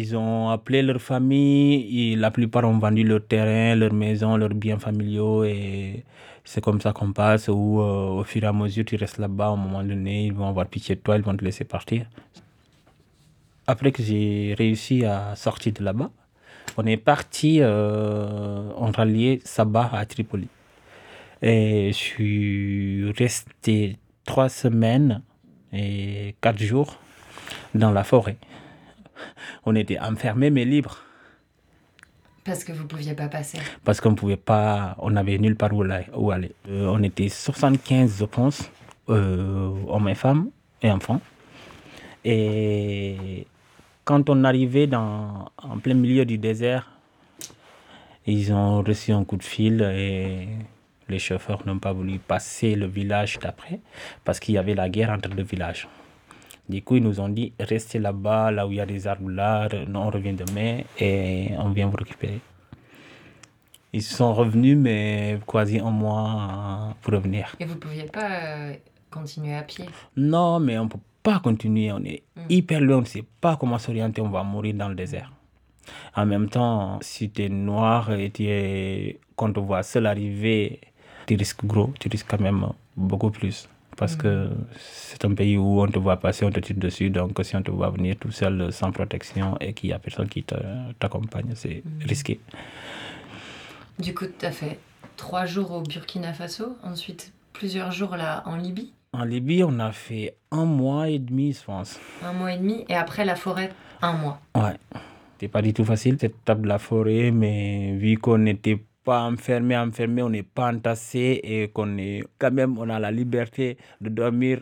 ils ont appelé leur famille, et la plupart ont vendu leur terrain, leur maison, leurs biens familiaux et c'est comme ça qu'on passe ou euh, au fur et à mesure tu restes là-bas, à un moment donné, ils vont avoir pitié de toi, ils vont te laisser partir. Après que j'ai réussi à sortir de là-bas, on est parti, euh, on ralliait Sabah à Tripoli. Et je suis resté trois semaines et quatre jours dans la forêt. On était enfermés mais libres Parce que vous pouviez pas passer. parce qu'on pouvait pas, on n'avait nulle part où aller. où aller. Euh, on était 75, je pense, euh, hommes et femmes et enfants. Et quand on arrivait dans, en plein milieu du désert, ils ont reçu un coup de fil et les chauffeurs n'ont pas voulu passer le village d'après parce qu'il y avait la guerre entre deux villages. Du coup, ils nous ont dit restez là-bas, là où il y a des arbres là, on revient demain et on vient vous récupérer. Ils sont revenus, mais quasi un mois pour revenir. Et vous pouviez pas euh, continuer à pied? Non, mais on ne peut pas continuer. On est hyper loin, on ne sait pas comment s'orienter, on va mourir dans le désert. En même temps, si tu es noir et es, qu'on te voit seul arriver, tu risques gros, tu risques quand même beaucoup plus. Parce que c'est un pays où on te voit passer, on te tire dessus. Donc, si on te voit venir tout seul, sans protection, et qu'il n'y a personne qui t'accompagne, c'est risqué. Du coup, tu as fait trois jours au Burkina Faso, ensuite plusieurs jours là en Libye, En Libye, on a fait un mois et demi, je pense. un mois et demi, et après la forêt, un mois. Ouais. C'était pas du tout facile, cette étape de la forêt, mais vu qu'on n'était pas enfermé, enfermé, on n'est pas entassé et qu'on est quand même, on a la liberté de dormir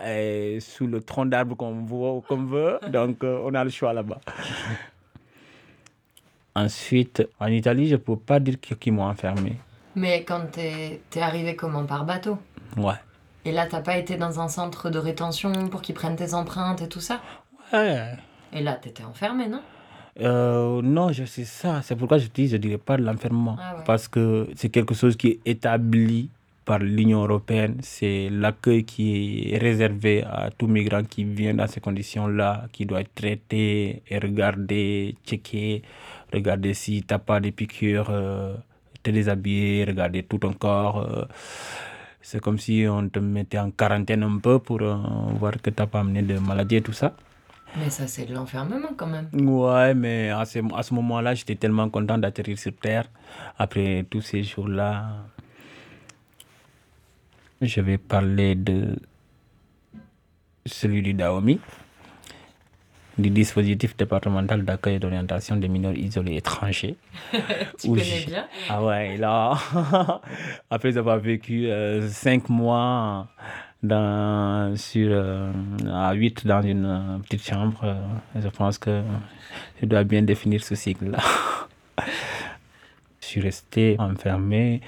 euh, sous le tronc d'arbre qu'on veut, qu'on veut. donc euh, on a le choix là-bas. Ensuite, en Italie, je ne peux pas dire qu'ils m'ont enfermé. Mais quand t'es es arrivé comment? Par bateau? Ouais. Et là, t'as pas été dans un centre de rétention pour qu'ils prennent tes empreintes et tout ça Ouais. Et là, t'étais enfermé, non? Euh, non, je sais ça. C'est pourquoi je dis, je ne dirais pas l'enfermement. Ah ouais. Parce que c'est quelque chose qui est établi par l'Union européenne. C'est l'accueil qui est réservé à tout migrant qui vient dans ces conditions-là, qui doit être traité et regardé, checké, regarder si tu n'as pas des piqûres, euh, te déshabiller, regarder tout ton corps. euh. C'est comme si on te mettait en quarantaine un peu pour euh, voir que tu n'as pas amené de maladie et tout ça. Mais ça, c'est de l'enfermement quand même. Ouais, mais à ce, à ce moment-là, j'étais tellement content d'atterrir sur Terre. Après tous ces jours-là, je vais parler de celui du Daomi, du dispositif départemental d'accueil et d'orientation des mineurs isolés étrangers. Tu Où connais j'ai- bien Ah ouais, là, après avoir vécu euh, cinq mois dans, sur, euh, à 8 dans une euh, petite chambre, euh, je pense que je dois bien définir ce cycle-là. je suis resté enfermé,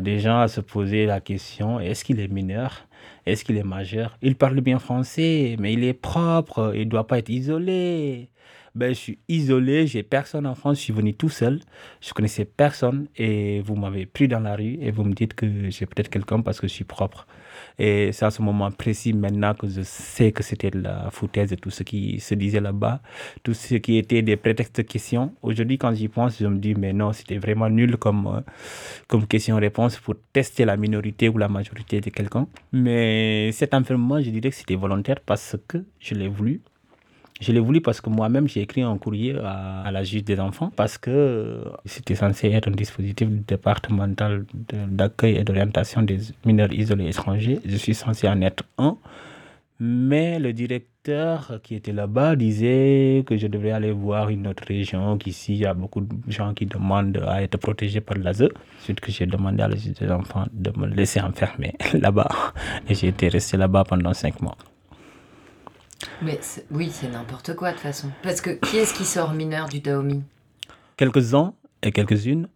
des gens à se poser la question, est-ce qu'il est mineur? Est-ce qu'il est majeur? Il parle bien français, mais il est propre, il ne doit pas être isolé. Ben, je suis isolé, j'ai personne en France, je suis venu tout seul, je connaissais personne et vous m'avez pris dans la rue et vous me dites que j'ai peut-être quelqu'un parce que je suis propre. Et c'est à ce moment précis maintenant que je sais que c'était de la foutaise tout ce qui se disait là-bas, tout ce qui était des prétextes de questions. Aujourd'hui, quand j'y pense, je me dis, mais non, c'était vraiment nul comme, euh, comme question-réponse pour tester la minorité ou la majorité de quelqu'un. Mais cet enfermement, je dirais que c'était volontaire parce que je l'ai voulu. Je l'ai voulu parce que moi-même, j'ai écrit un courrier à, la juge des enfants parce que c'était censé être un dispositif départemental d'accueil et d'orientation des mineurs isolés étrangers. Je suis censé en être un. Mais le directeur qui était là-bas disait que je devrais aller voir une autre région, qu'ici il y a beaucoup de gens qui demandent à être protégés par l'ASE. Suite que j'ai demandé à la juge des enfants de me laisser enfermer là-bas. Et j'ai été resté là-bas pendant cinq mois. Mais oui, c'est n'importe quoi de toute façon. Parce que qui est-ce qui sort mineur du Dahomey Quelques-uns et quelques-unes.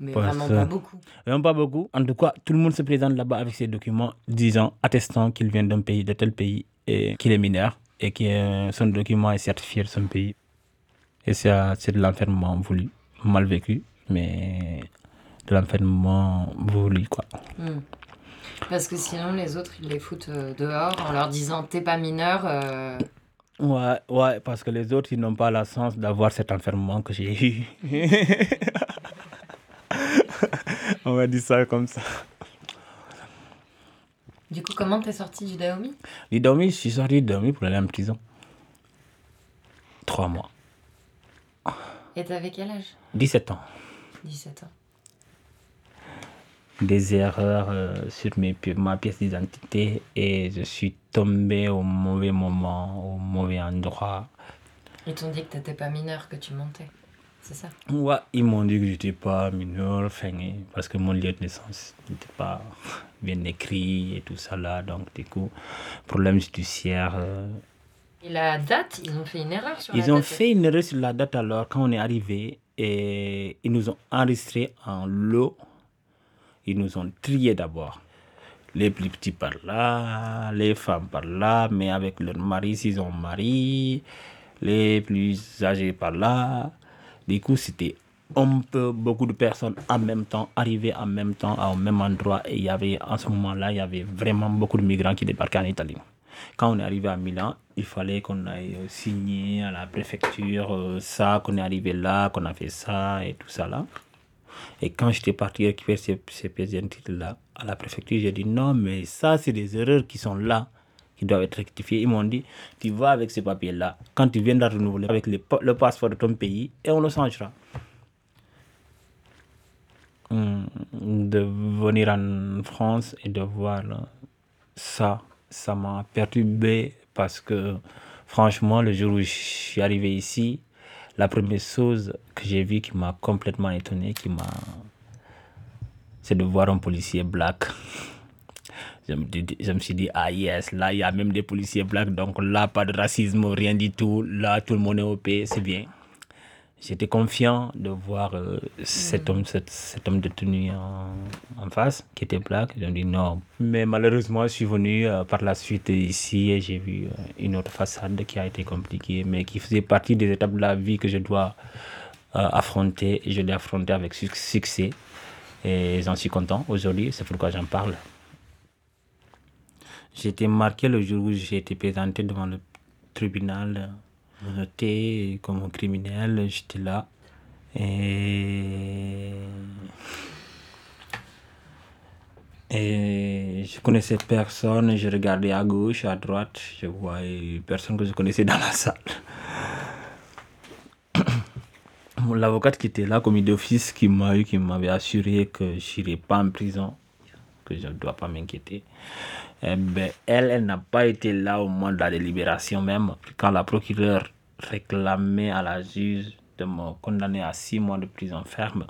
Mais vraiment pas beaucoup. Vraiment pas beaucoup. En tout cas, tout le monde se présente là-bas avec ses documents disant, attestant qu'il vient d'un pays, de tel pays, et qu'il est mineur, et que son document est certifié de son pays. Et c'est de l'enfermement voulu, mal vécu, mais de l'enfermement voulu, quoi. Hmm. Parce que sinon, les autres, ils les foutent euh, dehors en leur disant T'es pas mineur. Euh. Ouais, ouais, parce que les autres, ils n'ont pas la chance d'avoir cet enfermement que j'ai eu. On va dire ça comme ça. Du coup, comment t'es sorti du Dahomey? Du Dahomey, je suis sorti du Dahomey pour aller en prison. Trois mois. Et t'avais quel âge? 17 ans. 17 ans des erreurs euh, sur mes, ma pièce d'identité et je suis tombé au mauvais moment, au mauvais endroit. Ils t'ont dit que tu n'étais pas mineur, que tu montais, c'est ça? Ouais, ils m'ont dit que je n'étais pas mineur, parce que mon lieu de naissance n'était pas bien écrit et tout ça là, donc du coup, problème judiciaire. Euh. Et la date, ils ont fait une erreur sur ils la date Ils ont fait une erreur sur la date alors quand on est arrivé et ils nous ont enregistré en lot ils nous ont triés d'abord. Les plus petits par là, les femmes par là, mais avec leur mari s'ils ont mari, les plus âgés par là. Du coup, c'était un peu beaucoup de personnes en même temps, arrivées en même temps au même endroit. Et il y avait, en ce moment-là, il y avait vraiment beaucoup de migrants qui débarquaient en Italie. Quand on est arrivé à Milan, il fallait qu'on aille signer à la préfecture euh, ça, qu'on est arrivé là, qu'on a fait ça et tout ça là. Et quand j'étais parti récupérer ces, ces d'identité-là à la préfecture, j'ai dit non, mais ça, c'est des erreurs qui sont là, qui doivent être rectifiées. Ils m'ont dit, tu vas avec ces papiers-là, quand tu viens de renouveler avec le passeport de ton pays, et on le changera. Hum, de venir en France et de voir ça, ça m'a perturbé parce que franchement, le jour où je suis arrivé ici, la première chose que j'ai vue qui m'a complètement étonné, qui m'a... c'est de voir un policier black. Je me, suis dit, ah yes, là, il y a même des policiers blacks, donc là, pas de racisme, rien du tout. Là, tout le monde est OP, c'est bien. J'étais confiant de voir euh, cet, homme, cet, homme détenu en, en, face, qui était black. J'ai dit non. Mais malheureusement, je suis venu euh, par la suite ici et j'ai vu euh, une autre façade qui a été compliquée, mais qui faisait partie des étapes de la vie que je dois affronter. Et je l'ai affronté avec succès. Et j'en suis content aujourd'hui, c'est pourquoi j'en parle. J'ai été marqué le jour où j'ai été présenté devant le tribunal noté comme un criminel, j'étais là. Et... Et je connaissais personne, je regardais à gauche, à droite, je voyais personne que je connaissais dans la salle. L'avocate qui était là, comme d'office, qui m'a eu, qui m'avait assuré que je n'irais pas en prison, que je ne dois pas m'inquiéter. Eh ben, elle, elle n'a pas été là au moment de la délibération même. Quand la procureure réclamait à la juge de me condamner à six mois de prison ferme,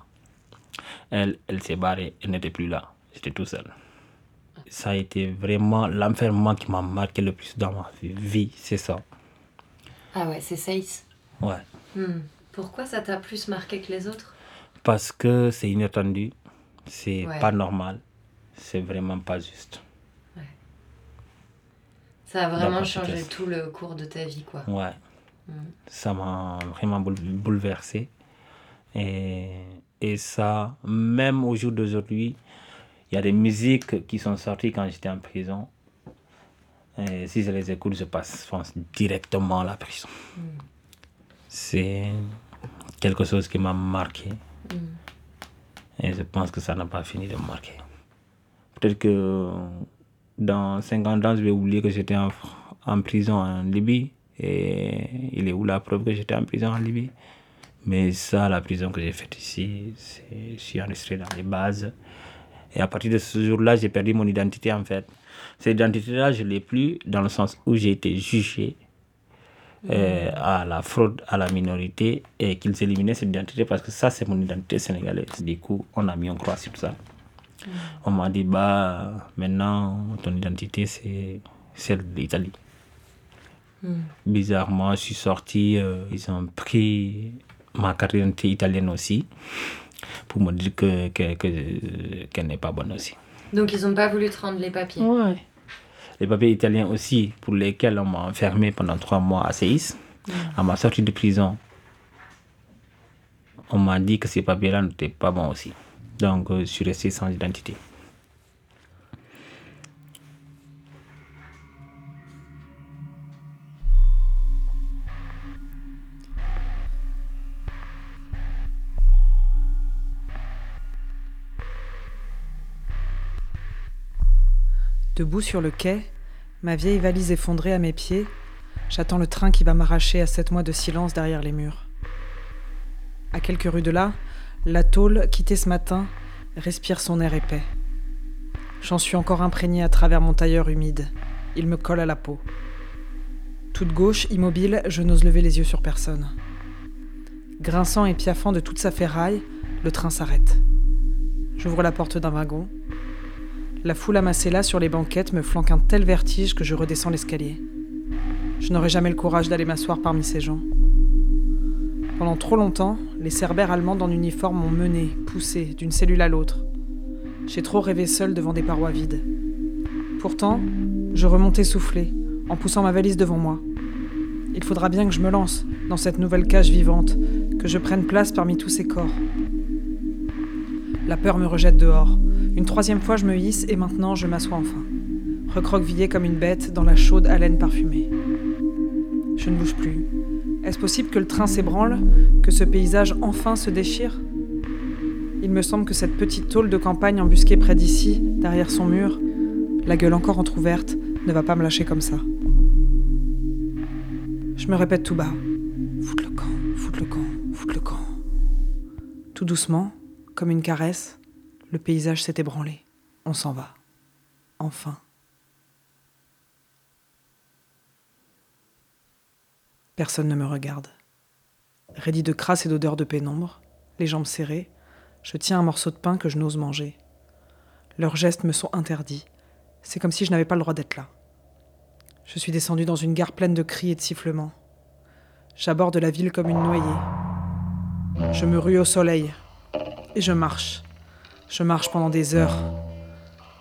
elle, elle s'est barrée, elle n'était plus là. J'étais tout seul. Ça a été vraiment l'enfermement qui m'a marqué le plus dans ma vie, c'est ça. Ah ouais, c'est Seis Ouais. Hmm. Pourquoi ça t'a plus marqué que les autres? Parce que c'est inattendu, c'est pas normal, c'est vraiment pas juste. Ça a vraiment changé tout le cours de ta vie, quoi. Ouais. Mm. Ça m'a vraiment bouleversé. Et, et ça, même au jour d'aujourd'hui, il y a des musiques qui sont sorties quand j'étais en prison. Et si je les écoute, je passe, pense, directement à la prison. Mm. C'est quelque chose qui m'a marqué. Mm. Et je pense que ça n'a pas fini de me marquer. Peut-être que dans 50 ans, je vais oublier que j'étais en, prison en Libye Et il est où la preuve que j'étais en prison en Libye? Mais ça, la prison que j'ai faite ici, je suis enregistré dans les bases. Et à partir de ce jour-là, j'ai perdu mon identité en fait. Cette identité-là, je ne l'ai plus dans le sens où j'ai été jugé euh, à la fraude à la minorité et qu'ils éliminaient cette identité parce que ça, c'est mon identité sénégalaise. Du coup, on a mis un croix sur ça. On m'a dit, bah, maintenant, ton identité, c'est celle de l'Italie. Bizarrement, je suis sorti, euh, ils ont pris ma carte d'identité italienne aussi pour me dire que, que- que- qu'elle n'est pas bonne aussi. Donc ils n'ont pas voulu te rendre les papiers. Les papiers italiens aussi, pour lesquels on m'a enfermé pendant trois mois à Séis, à ma sortie de prison, on m'a dit que ces papiers-là n'étaient pas bons aussi. Donc, euh, je suis resté sans identité. Debout sur le quai, ma vieille valise effondrée à mes pieds, j'attends le train qui va m'arracher à sept mois de silence derrière les murs. À quelques rues de là, la tôle, quittée ce matin, respire son air épais. J'en suis encore imprégné à travers mon tailleur humide. Il me colle à la peau. Toute gauche, immobile, je n'ose lever les yeux sur personne. Grinçant et piaffant de toute sa ferraille, le train s'arrête. J'ouvre la porte d'un wagon. La foule amassée là sur les banquettes me flanque un tel vertige que je redescends l'escalier. Je n'aurai jamais le courage d'aller m'asseoir parmi ces gens. Pendant trop longtemps, les cerbères allemands en uniforme m'ont mené, poussé, d'une cellule à l'autre. J'ai trop rêvé seul devant des parois vides. Pourtant, je remontais soufflé, en poussant ma valise devant moi. Il faudra bien que je me lance dans cette nouvelle cage vivante, que je prenne place parmi tous ces corps. La peur me rejette dehors. Une troisième fois, je me hisse et maintenant, je m'assois enfin, recroquevillé comme une bête dans la chaude haleine parfumée. Je ne bouge plus. Est-ce possible que le train s'ébranle, que ce paysage enfin se déchire? Il me semble que cette petite tôle de campagne embusquée près d'ici, derrière son mur, la gueule encore entr'ouverte, ne va pas me lâcher comme ça. Je me répète tout bas. Foutre le camp, foutre le camp, foutre le camp. Tout doucement, comme une caresse, le paysage s'est ébranlé. On s'en va. Enfin. Personne ne me regarde. Raidi de crasse et d'odeur de pénombre, les jambes serrées, je tiens un morceau de pain que je n'ose manger. Leurs gestes me sont interdits. C'est comme si je n'avais pas le droit d'être là. Je suis descendu dans une gare pleine de cris et de sifflements. J'aborde la ville comme une noyée. Je me rue au soleil. Et je marche. Je marche pendant des heures.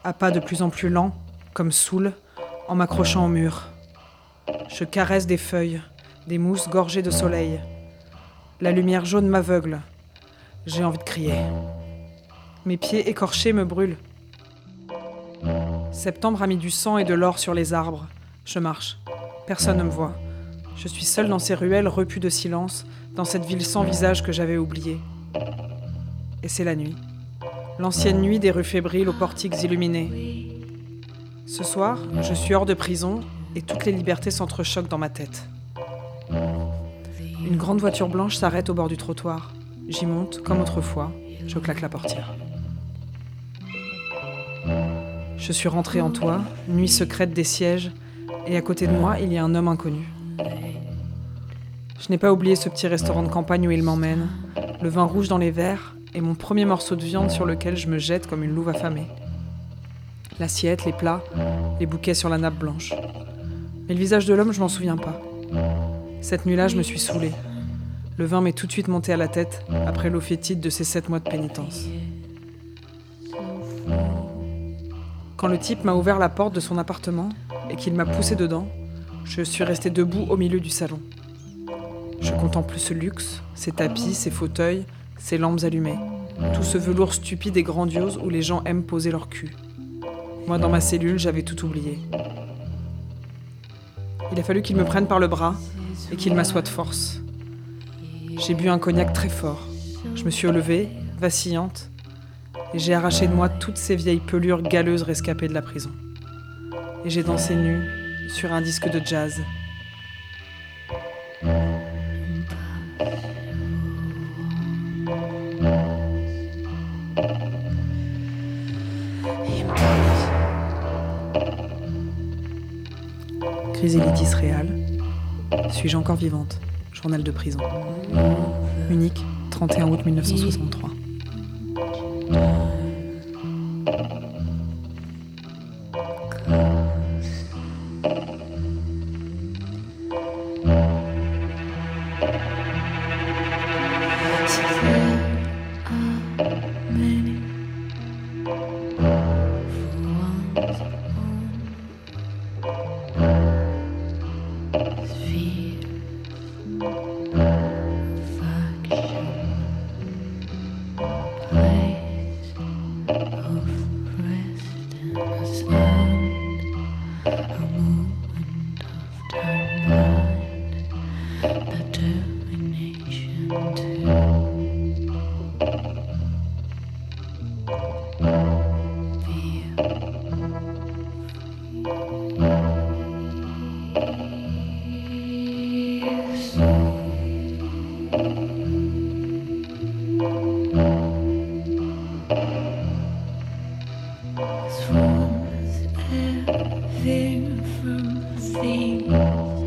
À pas de plus en plus lents, comme saoul, en m'accrochant au mur. Je caresse des feuilles, des mousses gorgées de soleil. La lumière jaune m'aveugle. J'ai envie de crier. Mes pieds écorchés me brûlent. Septembre a mis du sang et de l'or sur les arbres. Je marche. Personne ne me voit. Je suis seule dans ces ruelles repues de silence, dans cette ville sans visage que j'avais oubliée. Et c'est la nuit. L'ancienne nuit des rues fébriles aux portiques illuminés. Ce soir, je suis hors de prison et toutes les libertés s'entrechoquent dans ma tête. Une grande voiture blanche s'arrête au bord du trottoir. J'y monte, comme autrefois. Je claque la portière. Je suis rentrée en toi, nuit secrète des sièges, et à côté de moi, il y a un homme inconnu. Je n'ai pas oublié ce petit restaurant de campagne où il m'emmène, le vin rouge dans les verres et mon premier morceau de viande sur lequel je me jette comme une louve affamée. L'assiette, les plats, les bouquets sur la nappe blanche. Mais le visage de l'homme, je m'en souviens pas. Cette nuit-là, je me suis saoulée. Le vin m'est tout de suite monté à la tête après l'eau fétide de ces sept mois de pénitence. Quand le type m'a ouvert la porte de son appartement et qu'il m'a poussé dedans, je suis restée debout au milieu du salon. Je contemple ce luxe, ces tapis, ces fauteuils, ces lampes allumées, tout ce velours stupide et grandiose où les gens aiment poser leur cul. Moi, dans ma cellule, j'avais tout oublié. Il a fallu qu'il me prenne par le bras et qu'il m'assoie de force. J'ai bu un cognac très fort. Je me suis relevée, vacillante, et j'ai arraché de moi toutes ces vieilles pelures galeuses rescapées de la prison. Et j'ai dansé nue sur un disque de jazz. Suis-je encore vivante Journal de prison. Munich, 31 août 1963. Moi,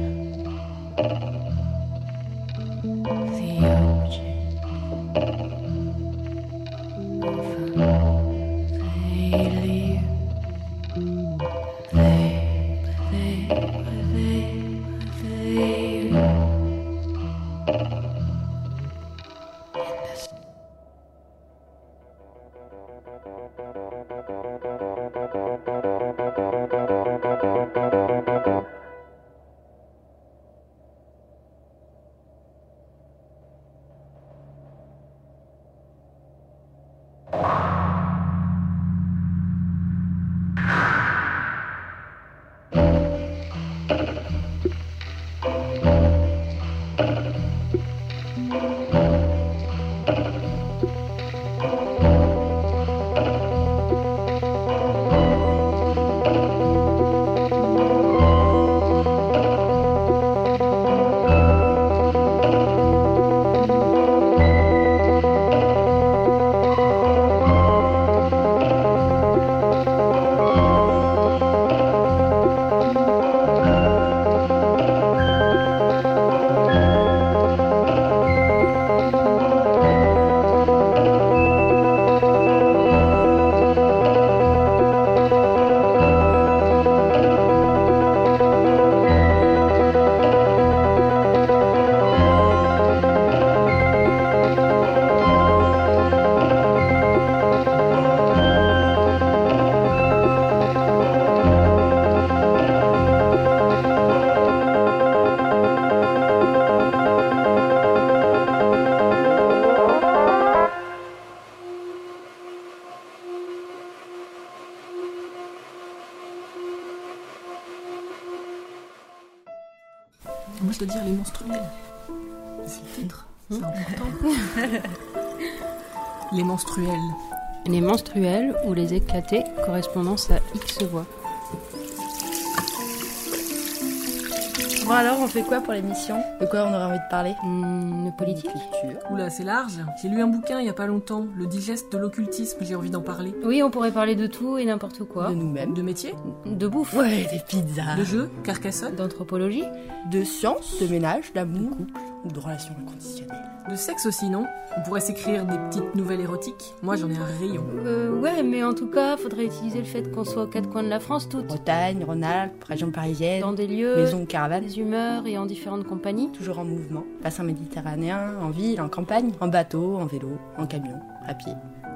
dire les menstruels. C'est le titre. C'est important. les menstruels. Les menstruels ou les éclatés, correspondance à X voix. Bon alors, on fait quoi pour l'émission? De quoi on aurait envie de parler? De politique Oula, c'est large. J'ai lu un bouquin il y a pas longtemps, Le digeste de l'occultisme, j'ai envie d'en parler. Oui, on pourrait parler de tout et n'importe quoi. De nous-mêmes. De métier De bouffe. Ouais, des pizzas. De jeux, Carcassonne. D'anthropologie. De science, de ménage, d'amour, ou de relations inconditionnelles. De sexe aussi, non? On pourrait s'écrire des petites nouvelles érotiques. Moi, j'en ai un rayon. Euh, ouais, mais en tout cas, faudrait utiliser le fait qu'on soit aux quatre coins de la France toutes. Bretagne, Rhône-Alpes, région parisienne. Dans des lieux, maison ou caravane. des humeurs et en différentes compagnies. Toujours en mouvement. Bassin méditerranéen, en ville, en campagne, en bateau, en vélo, en camion, à pied.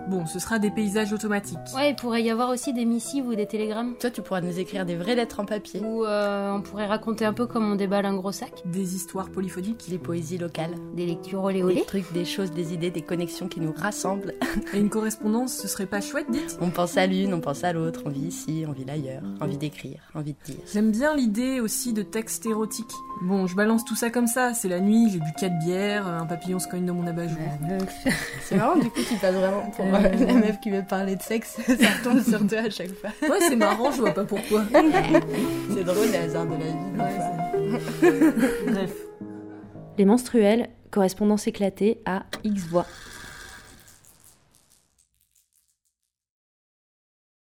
Bon, ce sera des paysages automatiques. Ouais, il pourrait y avoir aussi des missives ou des télégrammes. Toi, tu pourras nous écrire des vraies lettres en papier. Ou euh, on pourrait raconter un peu comme on déballe un gros sac. Des histoires polyphoniques. Des poésies locales. Des lectures olé olé. Des trucs, des choses, des idées, des connexions qui nous rassemblent. Et une correspondance, ce serait pas chouette, dites On pense à l'une, on pense à l'autre, on vit ici, on vit ailleurs, envie d'écrire, envie de dire. J'aime bien l'idée aussi de textes érotiques. Bon, je balance tout ça comme ça, c'est la nuit, j'ai bu 4 bières, un papillon se cogne dans mon abajour. C'est marrant, du coup, tu passes vraiment pour la meuf qui veut parler de sexe, ça tombe sur toi à chaque fois. Ouais, c'est marrant, je vois pas pourquoi. c'est drôle, les hasards de la vie. Bref. Les menstruels, correspondance éclatée à X voix.